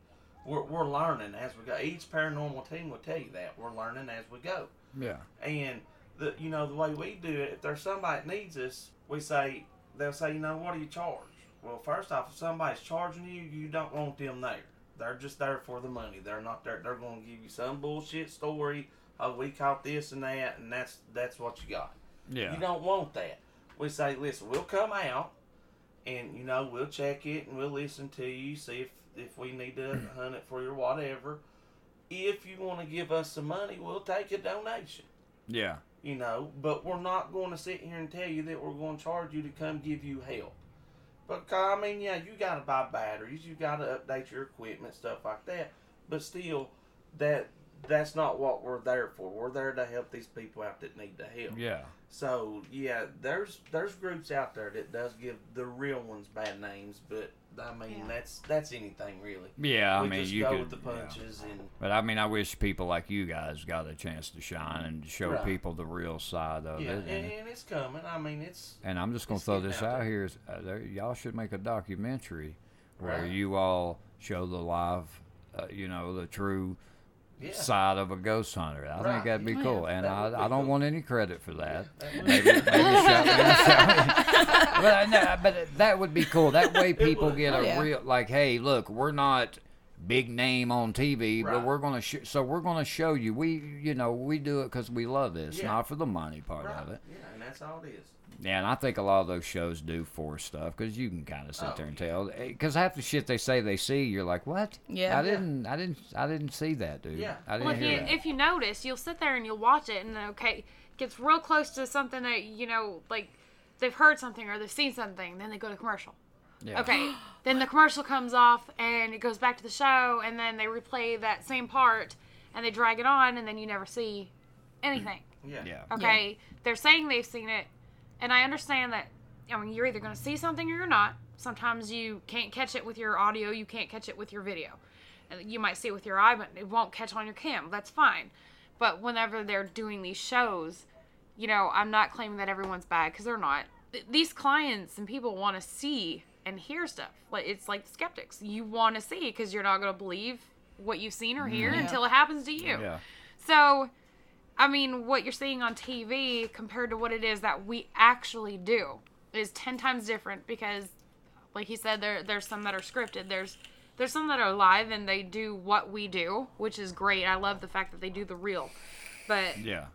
We're, we're learning as we go. Each paranormal team will tell you that. We're learning as we go. Yeah. And the you know the way we do it, if there's somebody that needs us, we say they'll say, you know, what do you charge? Well, first off, if somebody's charging you, you don't want them there. They're just there for the money. They're not there. They're going to give you some bullshit story. Oh, we caught this and that, and that's that's what you got. Yeah. You don't want that. We say, listen, we'll come out, and you know we'll check it and we'll listen to you, see if if we need to mm. hunt it for you or whatever. If you want to give us some money, we'll take a donation Yeah. you know, but we're not going to sit here and tell you that we're going to charge you to come give you help. But I mean, yeah, you got to buy batteries, you got to update your equipment, stuff like that. But still, that that's not what we're there for. We're there to help these people out that need the help. Yeah. So yeah, there's there's groups out there that does give the real ones bad names, but I mean Yeah. that's that's anything really. Yeah. I we mean, just you go could. with the yeah. punches and But I mean, I wish people like you guys got a chance to shine and show Right. people the real side of yeah, it. and, And, and it's coming. I mean, it's and I'm just gonna throw this out out there. here: is, uh, there, y'all should make a documentary where Right. you all show the live, uh, you know, the true yeah. side of a ghost hunter. I think that'd be yeah. cool, and I, be I don't cool. want any credit for that. That maybe, maybe shout, shout- (laughs) but, uh, I know- but that would be cool. That way, people get Oh, a yeah. real like, hey, look, we're not big name on TV, but we're gonna sh- so we're gonna show you. We, you know, we do it because we love this, Yeah. not for the money part Right. of it. Yeah, and that's all it is. Yeah, and I think a lot of those shows do force stuff because you can kind of sit Oh, there and tell. Eh, because half the shit they say they see, you're like, what? Yeah. I didn't, I didn't, I didn't see that, dude. Yeah. I didn't Well, if hear you that. if you notice, you'll sit there and you'll watch it, and then okay, gets real close to something that you know, like they've heard something or they've seen something, then they go to commercial. yeah. Okay, (gasps) then the commercial comes off and it goes back to the show, and then they replay that same part and they drag it on, and then you never see anything. Yeah. Yeah. Okay, they're saying they've seen it, and I understand that. I mean, you're either going to see something or you're not. Sometimes you can't catch it with your audio, you can't catch it with your video. You might see it with your eye, but it won't catch on your cam. That's fine. But whenever they're doing these shows, you know, I'm not claiming that everyone's bad because they're not. These clients and people want to see and hear stuff. Like it's like skeptics. You want to see because you're not going to believe what you've seen or hear mm-hmm. until it happens to you. Yeah. So, I mean, what you're seeing on TV compared to what it is that we actually do is ten times different because, like he said, there there's some that are scripted. There's there's some that are live and they do what we do, which is great. I love the fact that they do the real. But Yeah.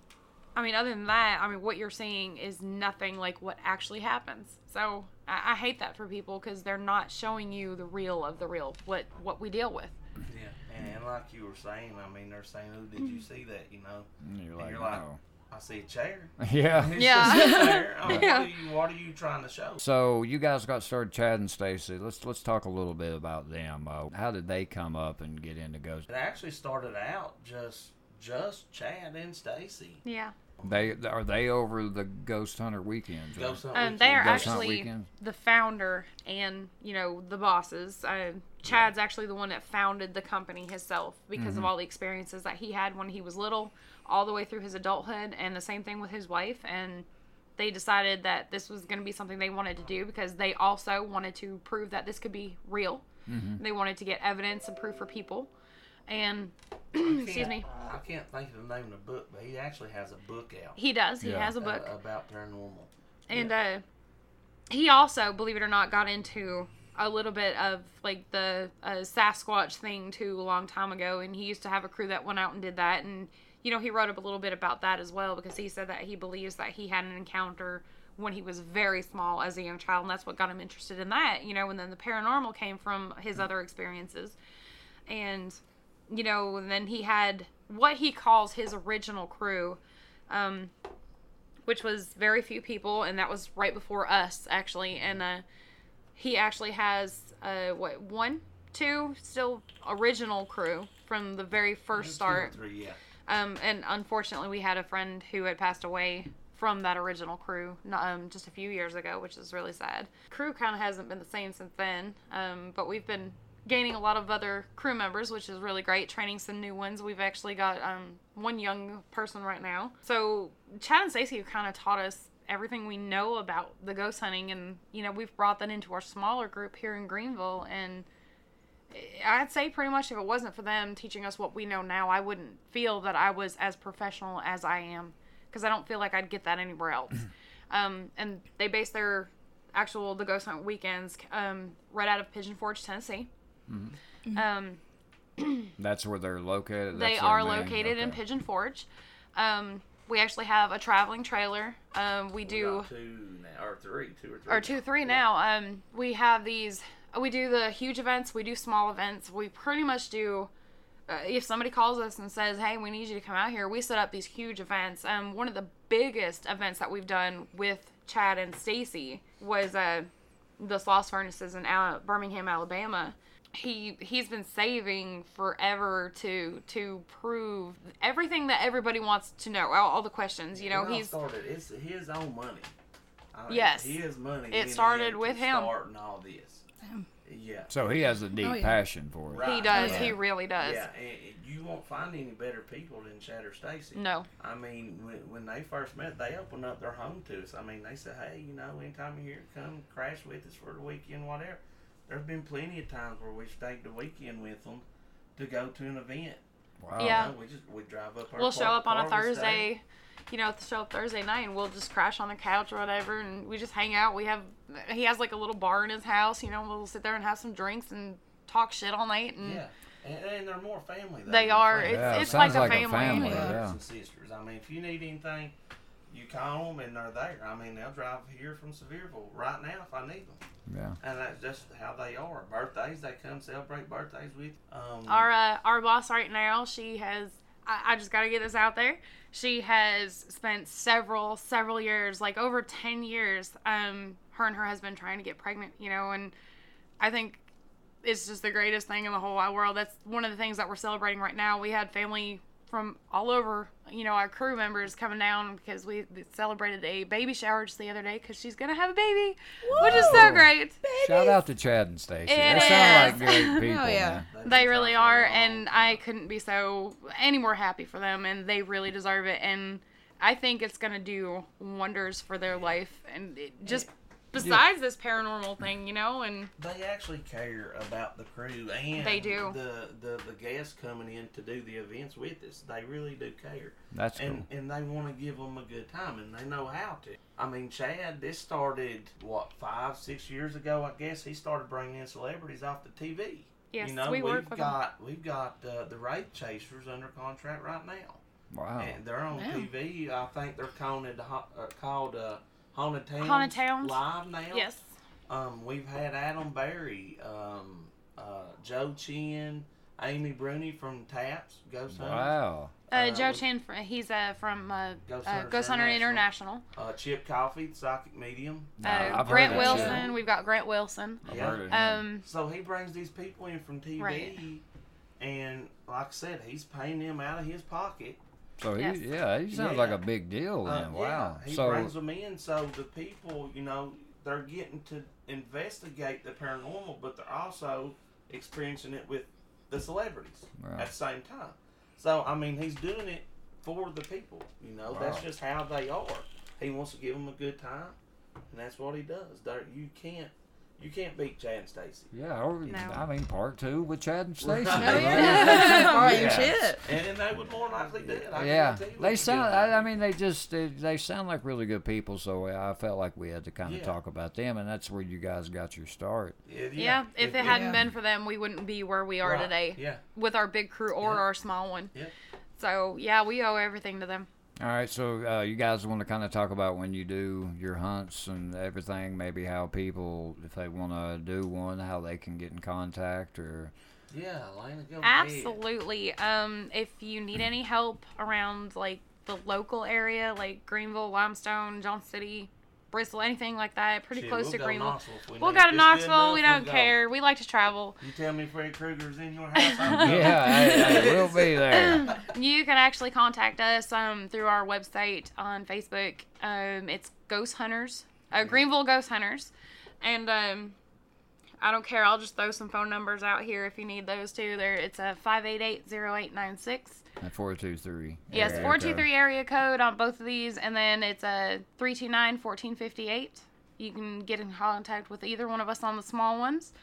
I mean, other than that, I mean, what you're seeing is nothing like what actually happens. So I, I hate that for people because they're not showing you the real of the real, what what we deal with. Yeah, and, and like you were saying, I mean, they're saying, "Oh, did you see that?" You know, And you're and like, you're like, no. "I see a chair." (laughs) (laughs) Yeah. It's Yeah. chair. (laughs) I mean, Yeah. What are you What are you trying to show? So you guys got started, Chad and Stacy. Let's let's talk a little bit about them. Uh, how did they come up and get into ghost? It actually started out just just Chad and Stacy. Yeah. They are they over the ghost hunter weekends. right? Ghost Hunt Um, they are Ghost Hunt actually Weekend? the founder and you know the bosses. Uh, Chad's actually the one that founded the company himself because of all the experiences that he had when he was little, all the way through his adulthood, and the same thing with his wife. And they decided that this was going to be something they wanted to do because they also wanted to prove that this could be real. They wanted to get evidence and proof for people. And (clears throat) excuse me, I can't think of the name of the book, but he actually has a book out he does. He Yeah. has a book. uh, about paranormal. And uh, he also, believe it or not, got into a little bit of like the uh, Sasquatch thing too a long time ago. And he used to have a crew that went out and did that. And you know, he wrote up a little bit about that as well because he said that he believes that he had an encounter when he was very small as a young child, and that's what got him interested in that. You know, and then the paranormal came from his other experiences, and you know, and then he had what he calls his original crew. Um, which was very few people, and that was right before us actually. And uh, he actually has uh, what one, two still original crew from the very first Two or start. Three, yeah. Um, and unfortunately, we had a friend who had passed away from that original crew n- um, just a few years ago, which is really sad. Crew kind of hasn't been the same since then, um, but we've been gaining a lot of other crew members, which is really great. Training some new ones. We've actually got um, one young person right now. So Chad and Stacey have kind of taught us everything we know about the ghost hunting, and you know we've brought that into our smaller group here in Greeneville, and I'd say pretty much if it wasn't for them teaching us what we know now, I wouldn't feel that I was as professional as I am because I don't feel like I'd get that anywhere else. um, and they base their actual the ghost hunt weekends um, right out of Pigeon Forge, Tennessee. Um, That's where they're located. they That's their are located in. Pigeon Forge. Um, we actually have a traveling trailer. Um, we do two now, or three, two or three. or now. two, three Yeah. now. Um, we have these. We do the huge events. We do small events. We pretty much do. Uh, if somebody calls us and says, "Hey, we need you to come out here," we set up these huge events. Um, one of the biggest events that we've done with Chad and Stacy was uh, the Sloss Furnaces in Al- Birmingham, Alabama. He he's been saving forever to to prove everything that everybody wants to know. All, all the questions, you know. When I he's started. It's his own money. I mean, Yes. his money. It started with him. Starting all this. Yeah. So he has a deep Oh, yeah. passion for it. Right. he does. Yeah. He really does. Yeah, and you won't find any better people than Chad or Stacy. No. I mean, when, when they first met, they opened up their home to us. I mean, they said, hey, you know, anytime you're here, come crash with us for the weekend, whatever. There's been plenty of times where we've stayed the weekend with them to go to an event. Wow. Yeah. You know, we just we drive up. Our we'll show up on a car, we stay. Thursday, you know, show up Thursday night, and we'll just crash on the couch or whatever, and we just hang out. We have he has like a little bar in his house, you know. We'll sit there and have some drinks and talk shit all night, and Yeah, and, and they're more family. Though, They are. friends. It's, Yeah, it like a like a family. family. brothers yeah. and sisters. I mean, if you need anything, you call them and they're there. I mean, they'll drive here from Sevierville right now if I need them. Yeah. And that's just how they are. Birthdays, they come celebrate birthdays with. Um, Our uh, our boss right now, she has. I, I just got to get this out there. She has spent several several years, like over ten years. Um, her and her husband trying to get pregnant, you know, and I think it's just the greatest thing in the whole wide world. That's one of the things that we're celebrating right now. We had family from all over, you know, our crew members coming down because we celebrated a baby shower just the other day because she's gonna have a baby, which is so great. Shout out to Chad and Stacy. It They sound like great (laughs) people. yeah. they've been They trying really for are, long and. I couldn't be so any more happy for them, and they really deserve it. And I think it's gonna do wonders for their life, and it, just besides this paranormal thing, you know, and They actually care about the crew and They do. the, the the guests coming in to do the events with us. They really do care. That's and cool. and they want to give them a good time, and they know how to. I mean, Chad, this started what five, six years ago, I guess. He started bringing in celebrities off the TV. Yes, you know, we have work with 'em. got we've got uh, the Wraith Chasers under contract right now, Wow. and they're on Yeah. TV. I think they're called it, uh, called uh, Haunted Towns. Haunted Towns. live now. yes, Um, we've had Adam Berry, um, uh, Joe Chin, Amy Bruni from Taps, Ghost Hunters, Wow. uh, Uh, Joe we- Chin, he's uh, from uh, Ghost uh, Ghost Hunter International. International. uh, Chip Coffey, Psychic Medium. Nah, Uh, I've Grant that Wilson, shit. we've got Grant Wilson. I've Yeah. heard of him. Um, So he brings these people in from TV, Right. and like I said, he's paying them out of his pocket. So he, yes. yeah, he sounds Yeah. like a big deal Uh, then. wow. Yeah, he so brings them in, so the people, you know, they're getting to investigate the paranormal, but they're also experiencing it with the celebrities Right. at the same time. So I mean, he's doing it for the people. You know, that's just how they are. He wants to give them a good time, and that's what he does. There, you can't, you can't beat Chad and Stacy. yeah, or, No. I mean part two with Chad and Stacy. Right. Oh yeah. (laughs) (laughs) Yeah. shit. And, and they would more likely do it. I Yeah, they sound. I, I mean, they just they, they sound like really good people. So I felt like we had to kind of Yeah. talk about them, and that's where you guys got your start. Yeah, yeah, if it hadn't been for them, we wouldn't be where we are Right, today Yeah. with our big crew or Yeah. our small one. Yeah. So yeah, we owe everything to them. All right, so uh, you guys want to kind of talk about when you do your hunts and everything, maybe how people, if they want to do one, how they can get in contact, or Yeah, Elena, go. Absolutely. Um, if you need any help around like the local area, like Greeneville, Limestone, Johnson City, Bristol, anything like that, pretty Shit, close we'll to go Greeneville. Knoxville if we We'll need. go to It's good Knoxville. We enough, don't we'll go. care. We like to travel. You tell me Fred Krueger's in your house. I'm (laughs) going. yeah, hey, hey, we'll be (laughs) there. (laughs) You can actually contact us um, through our website on Facebook. Um, it's Ghost Hunters, uh, Greeneville Ghost Hunters, and um, I don't care. I'll just throw some phone numbers out here if you need those too. There, it's a five eight eight zero eight nine six. Four two three. Yes, 423 area code on both of these, and then it's a 329 1458. You can get in contact with either one of us on the small ones.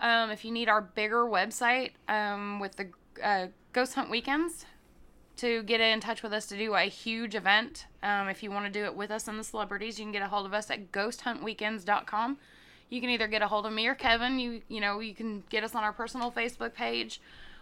Um, if you need our bigger website um, with the uh, Ghost Hunt Weekends, to get in touch with us to do a huge event, um, if you want to do it with us and the celebrities, you can get a hold of us at ghosthuntweekends.com. You can either get a hold of me or Kevin. You you know you can get us on our personal Facebook page,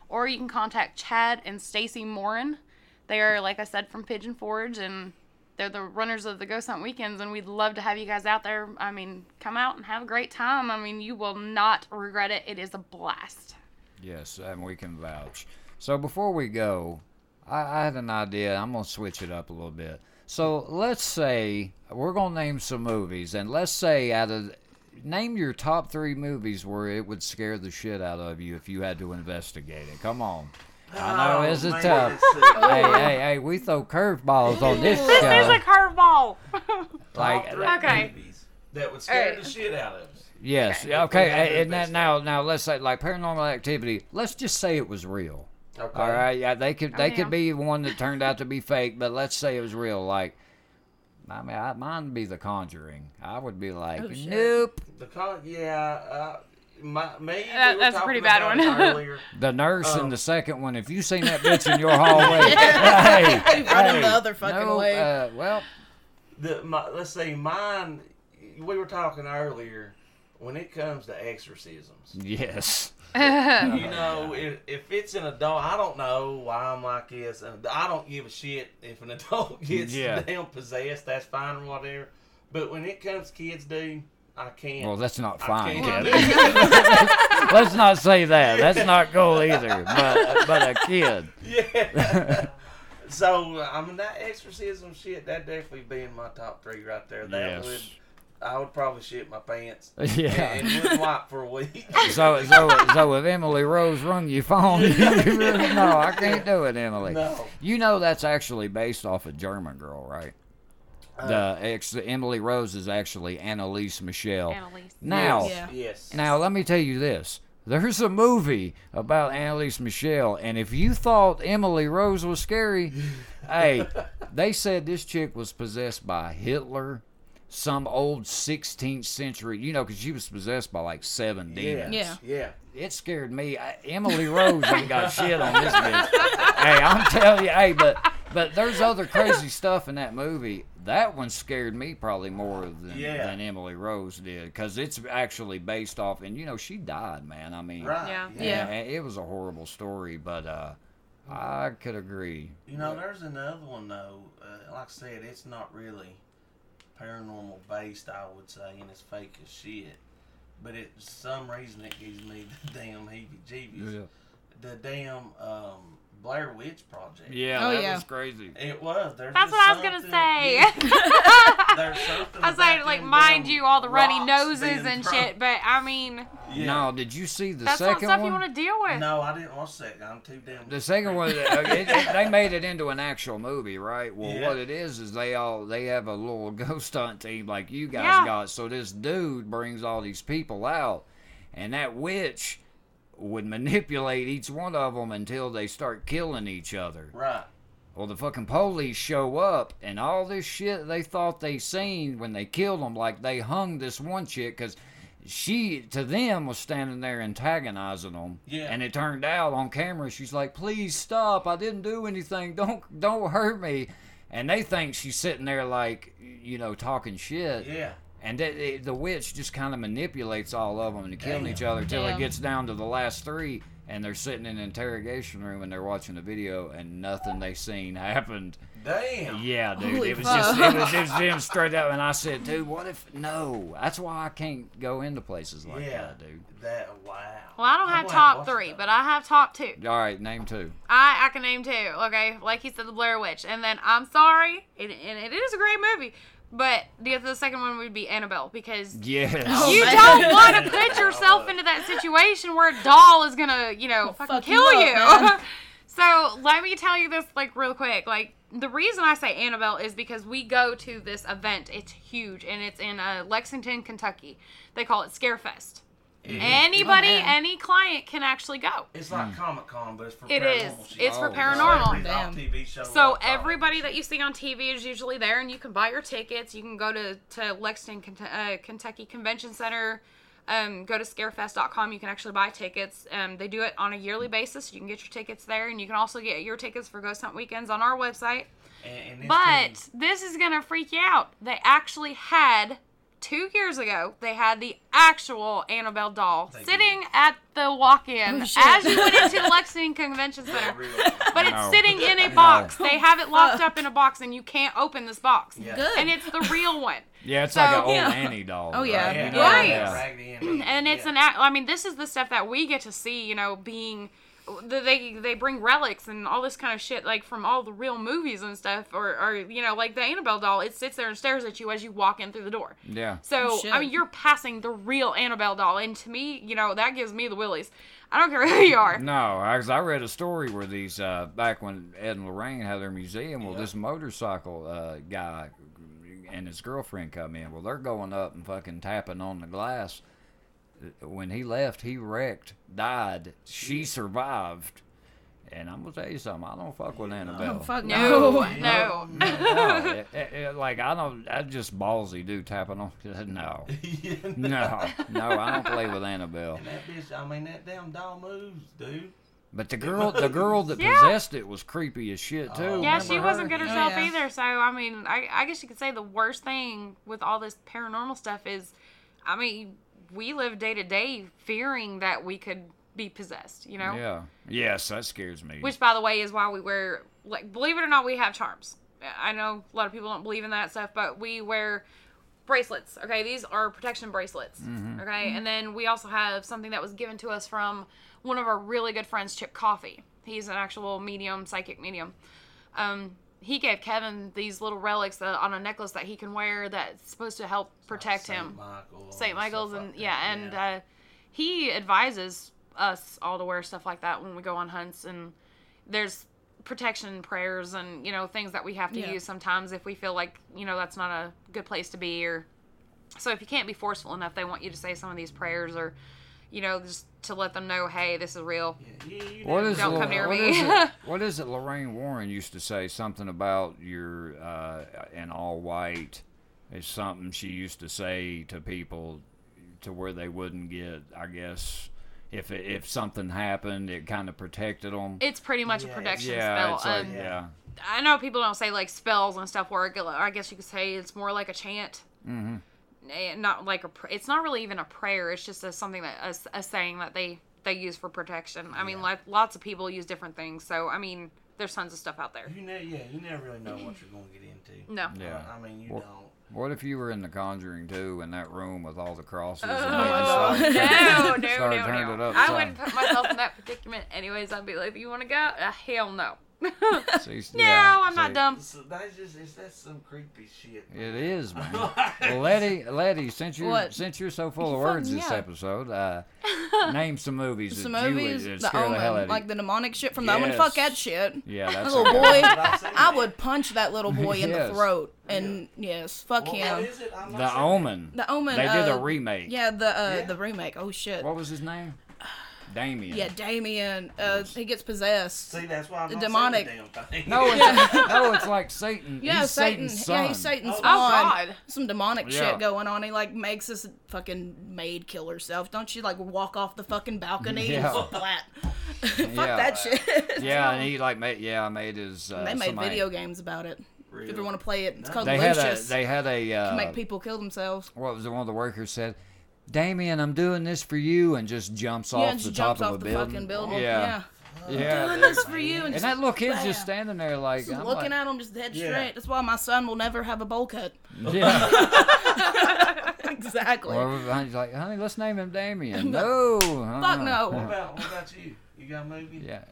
or you can contact Chad and Stacy Morin. They are, like I said, from Pigeon Forge, and they're the runners of the Ghost Hunt Weekends, and we'd love to have you guys out there. I mean, come out and have a great time. I mean, you will not regret it. It is a blast. Yes, and we can vouch. So before we go, I, I had an idea. I'm gonna switch it up a little bit. So let's say we're gonna name some movies, and let's say out of name your top three movies where it would scare the shit out of you if you had to investigate it. Come on. I oh, know Oh, this is man, tough. let's hey, hey, hey! We throw curveballs on this This is a curveball. Like, Top three Okay. movies that would scare Alright. the shit out of us. yes, Okay. okay. If we had to And that, now, now, let's say like paranormal activity. Let's just say it was real. Okay. All right, yeah, they could they oh, yeah. could be one that turned out to be fake, but let's say it was real. Like, I mean, I, mine would be The Conjuring. I would be like, Oh, nope. The con, yeah, uh, my, me. That- we that's a pretty bad one. earlier. (laughs) The nurse Um, in the second one. If you seen that bitch in your hallway, (laughs) (laughs) hey, Running the other fucking no, way. Uh, well, The my, let's see, mine. We were talking earlier. When it comes to exorcisms, yes. (laughs) you know, if, if it's an adult, I don't know why I'm like this. and I don't give a shit if an (laughs) adult gets Yeah. damn possessed. That's fine or whatever. But when it comes to kids, do I can't. Well, that's not fine, can't kid. do it. Let's not say that. That's not cool either. But but a kid. Yeah. (laughs) so I mean that exorcism shit that definitely be in my top three right there. That Yes. would I would probably shit my pants (laughs) Yeah. and wouldn't wipe for a week. (laughs) So so so if Emily Rose rung your phone, (laughs) you really no, I can't do it, Emily. No. You know that's actually based off a German girl, right? Uh, the ex Emily Rose is actually Anneliese Michel. Anneliese. Now, Yeah. Yes. now let me tell you this. There's a movie about Anneliese Michel, and if you thought Emily Rose was scary, hey, They said this chick was possessed by Hitler, some old 16th century, you know, because she was possessed by like seven demons. Yeah. Yeah. It scared me. I, Emily Rose ain't got shit on this bitch. (laughs) hey, I'm telling you, hey, but but there's other crazy stuff in that movie. That one scared me probably more than, Yeah. than Emily Rose did because it's actually based off, and you know, she died, man. I mean, Right. Yeah. Yeah. and it was a horrible story, but uh, I could agree. You know, there's another one though. Uh, like I said, it's not really paranormal based. I would say, and it's fake as shit. But it for some reason it gives me (laughs) the damn heebie-jeebies. The damn um, Blair Witch Project. Yeah, Oh, that yeah. was crazy. It was. There's That's what I was gonna say. Yeah, (laughs) there's something I was like, like, mind you, all the runny noses and thrown. shit, but I mean, Yeah. No, did you see the that's not second stuff one? you want to deal with. No, I didn't watch that. I'm too damn. The second one, uh, it, it, they made it (laughs) into an actual movie, right? Well, Yeah. what it is is they all they have a little (laughs) ghost hunt team like you guys Yeah. got. So this dude brings all these people out, and that witch would manipulate each one of them until they start killing each other. Right. Well, the fucking police show up, and all this shit they thought they seen when they killed them, like they hung this one chick because she, to them, was standing there antagonizing them. Yeah. And it turned out on camera, she's like, "Please stop! I didn't do anything. Don't, don't hurt me." And they think she's sitting there like, you know, talking shit. Yeah. And that, it, the witch just kind of manipulates all of them into killing Damn. each other until it gets down to the last three, and they're sitting in an interrogation room and they're watching the video, and nothing they seen happened. Damn. Yeah, dude, Holy it was fuck. just it was, it was them straight up, and I said, dude, what if no? That's why I can't go into places like Yeah. that, dude. That wow. Well, I don't have gonna top three, that. but I have top two. All right, name two. I I can name two. Okay, like he said, the Blair Witch, and then I'm sorry, and, and it is a great movie, but the the second one would be Annabelle because Yes. Oh, you man. don't want to (laughs) put yourself into that situation where a doll is gonna, you know, fucking fuck kill you you. up, man. (laughs) so let me tell you this, like, real quick. Like, the reason I say Annabelle is because we go to this event. It's huge, and it's in uh, Lexington, Kentucky. They call it Scarefest. Anybody, Oh, any client can actually go. It's like Comic Con, but it's for It paranormal is. shit. It's for Oh, paranormal. Celebrities Damn. TV shows So like everybody that you see on TV is usually there, and you can buy your tickets. You can go to to Lexington, uh, Kentucky Convention Center. Um, go to scarefest.com. You can actually buy tickets. Um, they do it on a yearly basis. You can get your tickets there, and you can also get your tickets for Ghost Hunt weekends on our website. And, and But thing- this is gonna freak you out. They actually had two years ago. They had the actual Annabelle doll They did. sitting at the walk-in Oh, as you went into the (laughs) Lexington Convention Center. But No. it's sitting in a box. They have it locked up in a box, and you can't open this box. Yeah. Good. And it's the real one. (laughs) Yeah, it's So- like an old Yeah. Annie doll. Oh, yeah. right? yeah, You Right. yeah. And it's yeah. an. act- I mean, this is the stuff that we get to see. You know, being they they bring relics and all this kind of shit like from all the real movies and stuff, or or you know, like the Annabelle doll. It sits there and stares at you as you walk in through the door. Yeah. So shit. I mean, you're passing the real Annabelle doll, and to me, you know, that gives me the willies. I don't care (laughs) who you are. No, because I read a story where these uh, back when Ed and Lorraine had their museum. Well, Yeah. this motorcycle uh, guy and his girlfriend come in. Well, they're going up and fucking tapping on the glass. When he left, he wrecked, died. She survived. And I'm gonna tell you something. I don't fuck with Annabelle. Oh, fuck No, no. no. no, it- it- it- like I don't. I just ballsy, dude. Tapping on. (laughs) No, (laughs) Yeah, no, no. I don't play with Annabelle. And that bitch, I mean, that damn doll moves, dude. But the girl, the girl that Yeah. possessed it was creepy as shit too. Oh. Yeah, Remember she wasn't her? good herself yeah. either. So I mean, I, I guess you could say the worst thing with all this paranormal stuff is, I mean, we live day to day fearing that we could be possessed. You know. Yeah. Yes, that scares me. Which, by the way, is why we wear, like, believe it or not, we have charms. I know a lot of people don't believe in that stuff, but we wear bracelets. Okay, these are protection bracelets. Okay, and then we also have something that was given to us from one of our really good friends, Chip Coffey. He's an actual medium, psychic medium. Um, he gave Kevin these little relics that, on a necklace that he can wear that's supposed to help protect Saint him. Michael St. Michael's and like yeah, that, and Uh, he advises us all to wear stuff like that when we go on hunts and there's protection prayers and you know things that we have to Yeah. use sometimes if we feel like you know that's not a good place to be or so if you can't be forceful enough they want you to say some of these prayers or you know just to let them know, hey, this is real. Yeah, you, you What is Don't Lo- come near what me. is it, (laughs) what is it Lorraine Warren used to say? Something about your uh, in all white is something she used to say to people to where they wouldn't get. I guess if it, if something happened, it kind of protected them. It's pretty much a protection yeah, spell. it's like, um, yeah, I know people don't say like spells and stuff work. I guess you could say it's more like a chant. Mm-hmm. Not like a. pr- It's not really even a prayer. It's just a, something that a, a saying that they they use for protection. I mean, like lots of people use different things. So I mean, there's tons of stuff out there. You ne- yeah, you never really know what you're going to get into. No. yeah. I mean, you Well- don't. What if you were in The Conjuring too, in that room with all the crosses? and Oh, maybe no, started- no, (laughs) started no, it no. up I some. wouldn't put myself in that predicament. Anyways, I'd be like, you want to go, uh, hell no. (laughs) See, no, yeah, I'm not dumb. So that's just it's, that's some creepy shit. It is, man. (laughs) well, Letty, Letty, since you What? since you're so full of words fucking- this yeah. episode, uh, (laughs) name some movies Some that movies, you would the uh, the hell out Omen, of like you. the demonic shit from the Omen. Fuck that shit. Yeah, That that's little a boy. I've seen I that. would punch that little boy in the throat. And yes, fuck What- what him. is it? The sure. Omen. The Omen. They did a uh, remake. Yeah, the uh, Yeah. the remake. Oh shit. What was his name? Damien. Yeah, Damien. Uh, he gets possessed. See, that's why I'm The not demonic. Saying the damn thing. No, it's, (laughs) no, it's like Satan. Yeah, he's Satan. Satan's Yeah, son. he's Satan's Oh, spawn. God. Some demonic Yeah. shit going on. He like makes this fucking maid kill herself. Don't she like walk off the fucking balcony Yeah. and flat? Fuck that (laughs) shit. (laughs) Yeah, and he like made yeah made his. Uh, they made somebody- video games about it. If you ever want to play it, it's called They had a they had a uh, Make people kill themselves. what was it? One of the workers said, "Damien, I'm doing this for you," and just jumps yeah, off and the just top jumps of a the building. fucking building. Yeah, Yeah. yeah. Doing this for you, and, And just that little kid's bam. just standing there like Just I'm looking like, at him just dead Yeah. straight. That's why my son will never have a bowl cut. (laughs) Yeah. (laughs) exactly. Or he's like, honey, let's name him Damien. (laughs) No. Uh-huh. Fuck uh-uh. no. What about what about you? You got a movie? Yeah.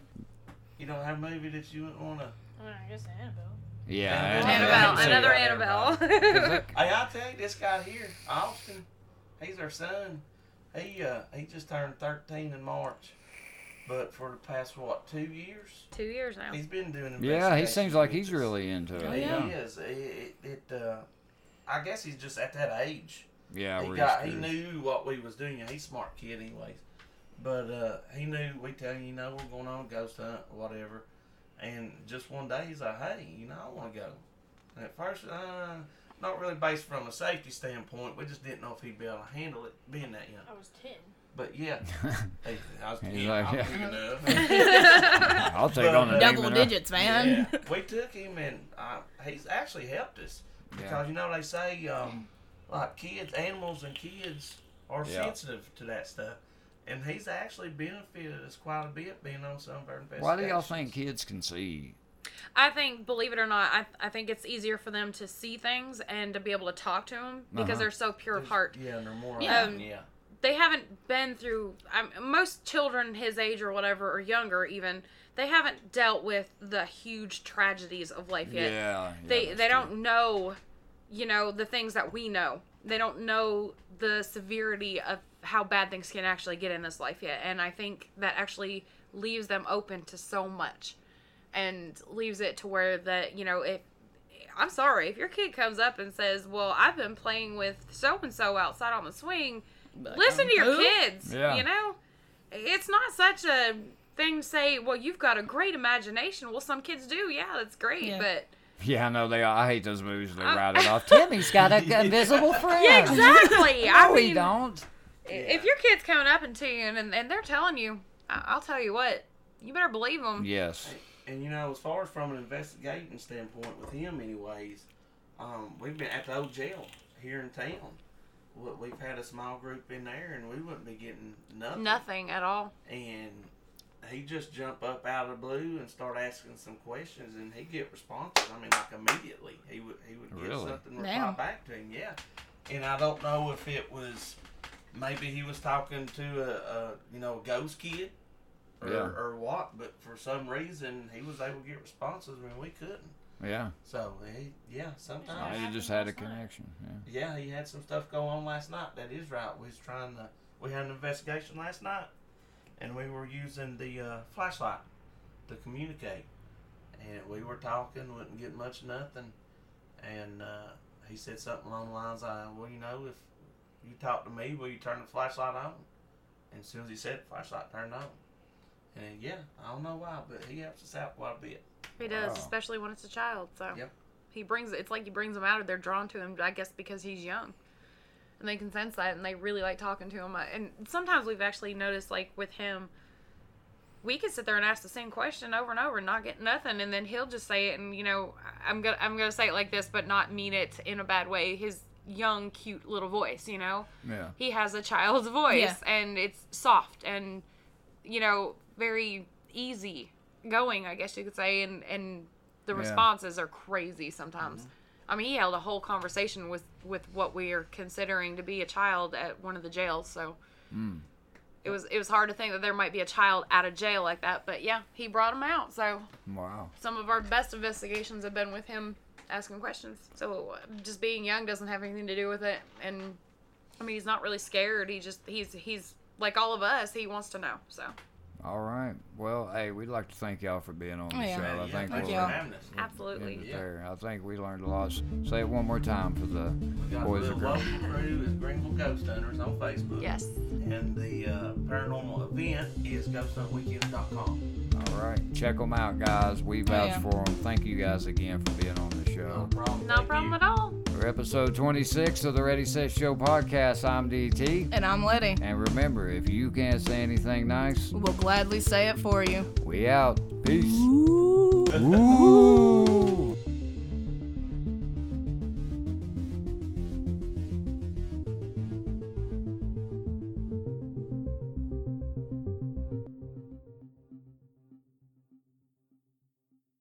You don't have a movie that you wouldn't want to. Oh, I guess Annabelle. Yeah. Annabelle, Annabelle, another Annabelle. Annabelle. Hey, I'll tell you, this guy here, Austin, he's our son. He uh he just turned 13 in March, but for the past what two years, Two years now. he's been doing. It. Yeah, he seems like he's really into Oh, it. He yeah. is. It, it, it uh, I guess he's just at that age. Yeah, he got he knew what we was doing. He's a smart kid, anyways. But uh, he knew we tell you, you know, we're going on a ghost hunt or whatever. And just one day, he's like, "Hey, you know, I want to go." And at first, uh, not really based from a safety standpoint. We just didn't know if he'd be able to handle it being that young. I was 10. But yeah, (laughs) hey, I was, He's yeah, like, I'm yeah. big enough. (laughs) I'll take But, on the uh, Double digits, man. Yeah, we took him and uh, he's actually helped us because Yeah. you know they say um, like kids, animals, and kids are Yeah. sensitive to that stuff, and he's actually benefited us quite a bit being on some of our investigations. Why do y'all think kids can see? I think, believe it or not, I, I think it's easier for them to see things and to be able to talk to them because Uh-huh. they're so pure of heart. Yeah, and they're more. Yeah. open, yeah. They haven't been through. Um, most children his age or whatever, or younger even, they haven't dealt with the huge tragedies of life yet. Yeah. they yeah, they that's don't know, you know, the things that we know. They don't know the severity of how bad things can actually get in this life yet, and I think that actually leaves them open to so much, and leaves it to where that you know if. I'm sorry if your kid comes up and says, "Well, I've been playing with so and so outside on the swing." Listen to your Who? kids. Yeah. You know, it's not such a thing to say. Well, you've got a great imagination. Well, some kids do. Yeah, that's great, Yeah. but Yeah, I know they. I hate those movies. They Uh, write it off. (laughs) Timmy's got a (laughs) invisible friend. Yeah, exactly. (laughs) I no, he mean, don't. if your kid's coming up to you and, and they're telling you, I'll tell you what, you better believe them. Yes. And you know, as far as from an investigating standpoint with him, anyways, um, we've been at the old jail here in town. We- We've had a small group in there, and we wouldn't be getting nothing. Nothing at all. and he just jump up out of the blue and start asking some questions, and he get responses. I mean, like immediately, he would he would get Really? something reply Damn. back to him. Yeah, and I don't know if it was maybe he was talking to a, a you know a ghost kid or, Yeah. or what, but for some reason he was able to get responses when we couldn't. Yeah. So he, yeah, sometimes. he just had a connection. Yeah. Yeah, he had some stuff go on last night. That is right. We was trying to. We had an investigation last night, and we were using the uh, flashlight to communicate. And we were talking, wouldn't get much nothing. And uh, he said something along the lines of, "Well, you know, if you talk to me, will you turn the flashlight on?" And as soon as he said flashlight turned on. And yeah, I don't know why, but he helps us out quite a bit. He does, Wow. especially when it's a child. So Yep. he brings it's like he brings them out or they're drawn to him. I guess because he's young, and they can sense that, and they really like talking to him. Uh, and sometimes we've actually noticed, like with him, we could sit there and ask the same question over and over and not get nothing, and then he'll just say it. And you know, I'm gonna I'm gonna say it like this, but not mean it in a bad way. His young, cute little voice, you know Yeah. he has a child's voice Yeah. and it's soft and you know very easy going i guess you could say and and the Yeah. responses are crazy sometimes i mean he held a whole conversation with with what we are considering to be a child at one of the jails so it was it was hard to think that there might be a child out of jail like that but yeah he brought him out so Wow. some of our best investigations have been with him asking questions. So uh, just being young doesn't have anything to do with it. And I mean, he's not really scared. He just he's he's like all of us. He wants to know. So All right. Well, hey, we'd like to thank y'all for being on the Oh, yeah. show. Yeah, I yeah, think thanks we'll for you. having us. absolutely. Yeah. there. I think we learned a lot. Say it one more time for the We got boys the and local girls. crew is Greeneville Ghost Hunters on Facebook. Yes. And the uh, paranormal event is ghosthuntweekends.com. All right. Check them out, guys. We vouch yeah. for them. Thank you guys again for being on the No problem. No Thank problem you. at all. For episode 26 of the Ready Set Show podcast, I'm DT. And I'm Letty. And remember, if you can't say anything nice, We'll gladly say it for you. we out. Peace. Ooh. Ooh.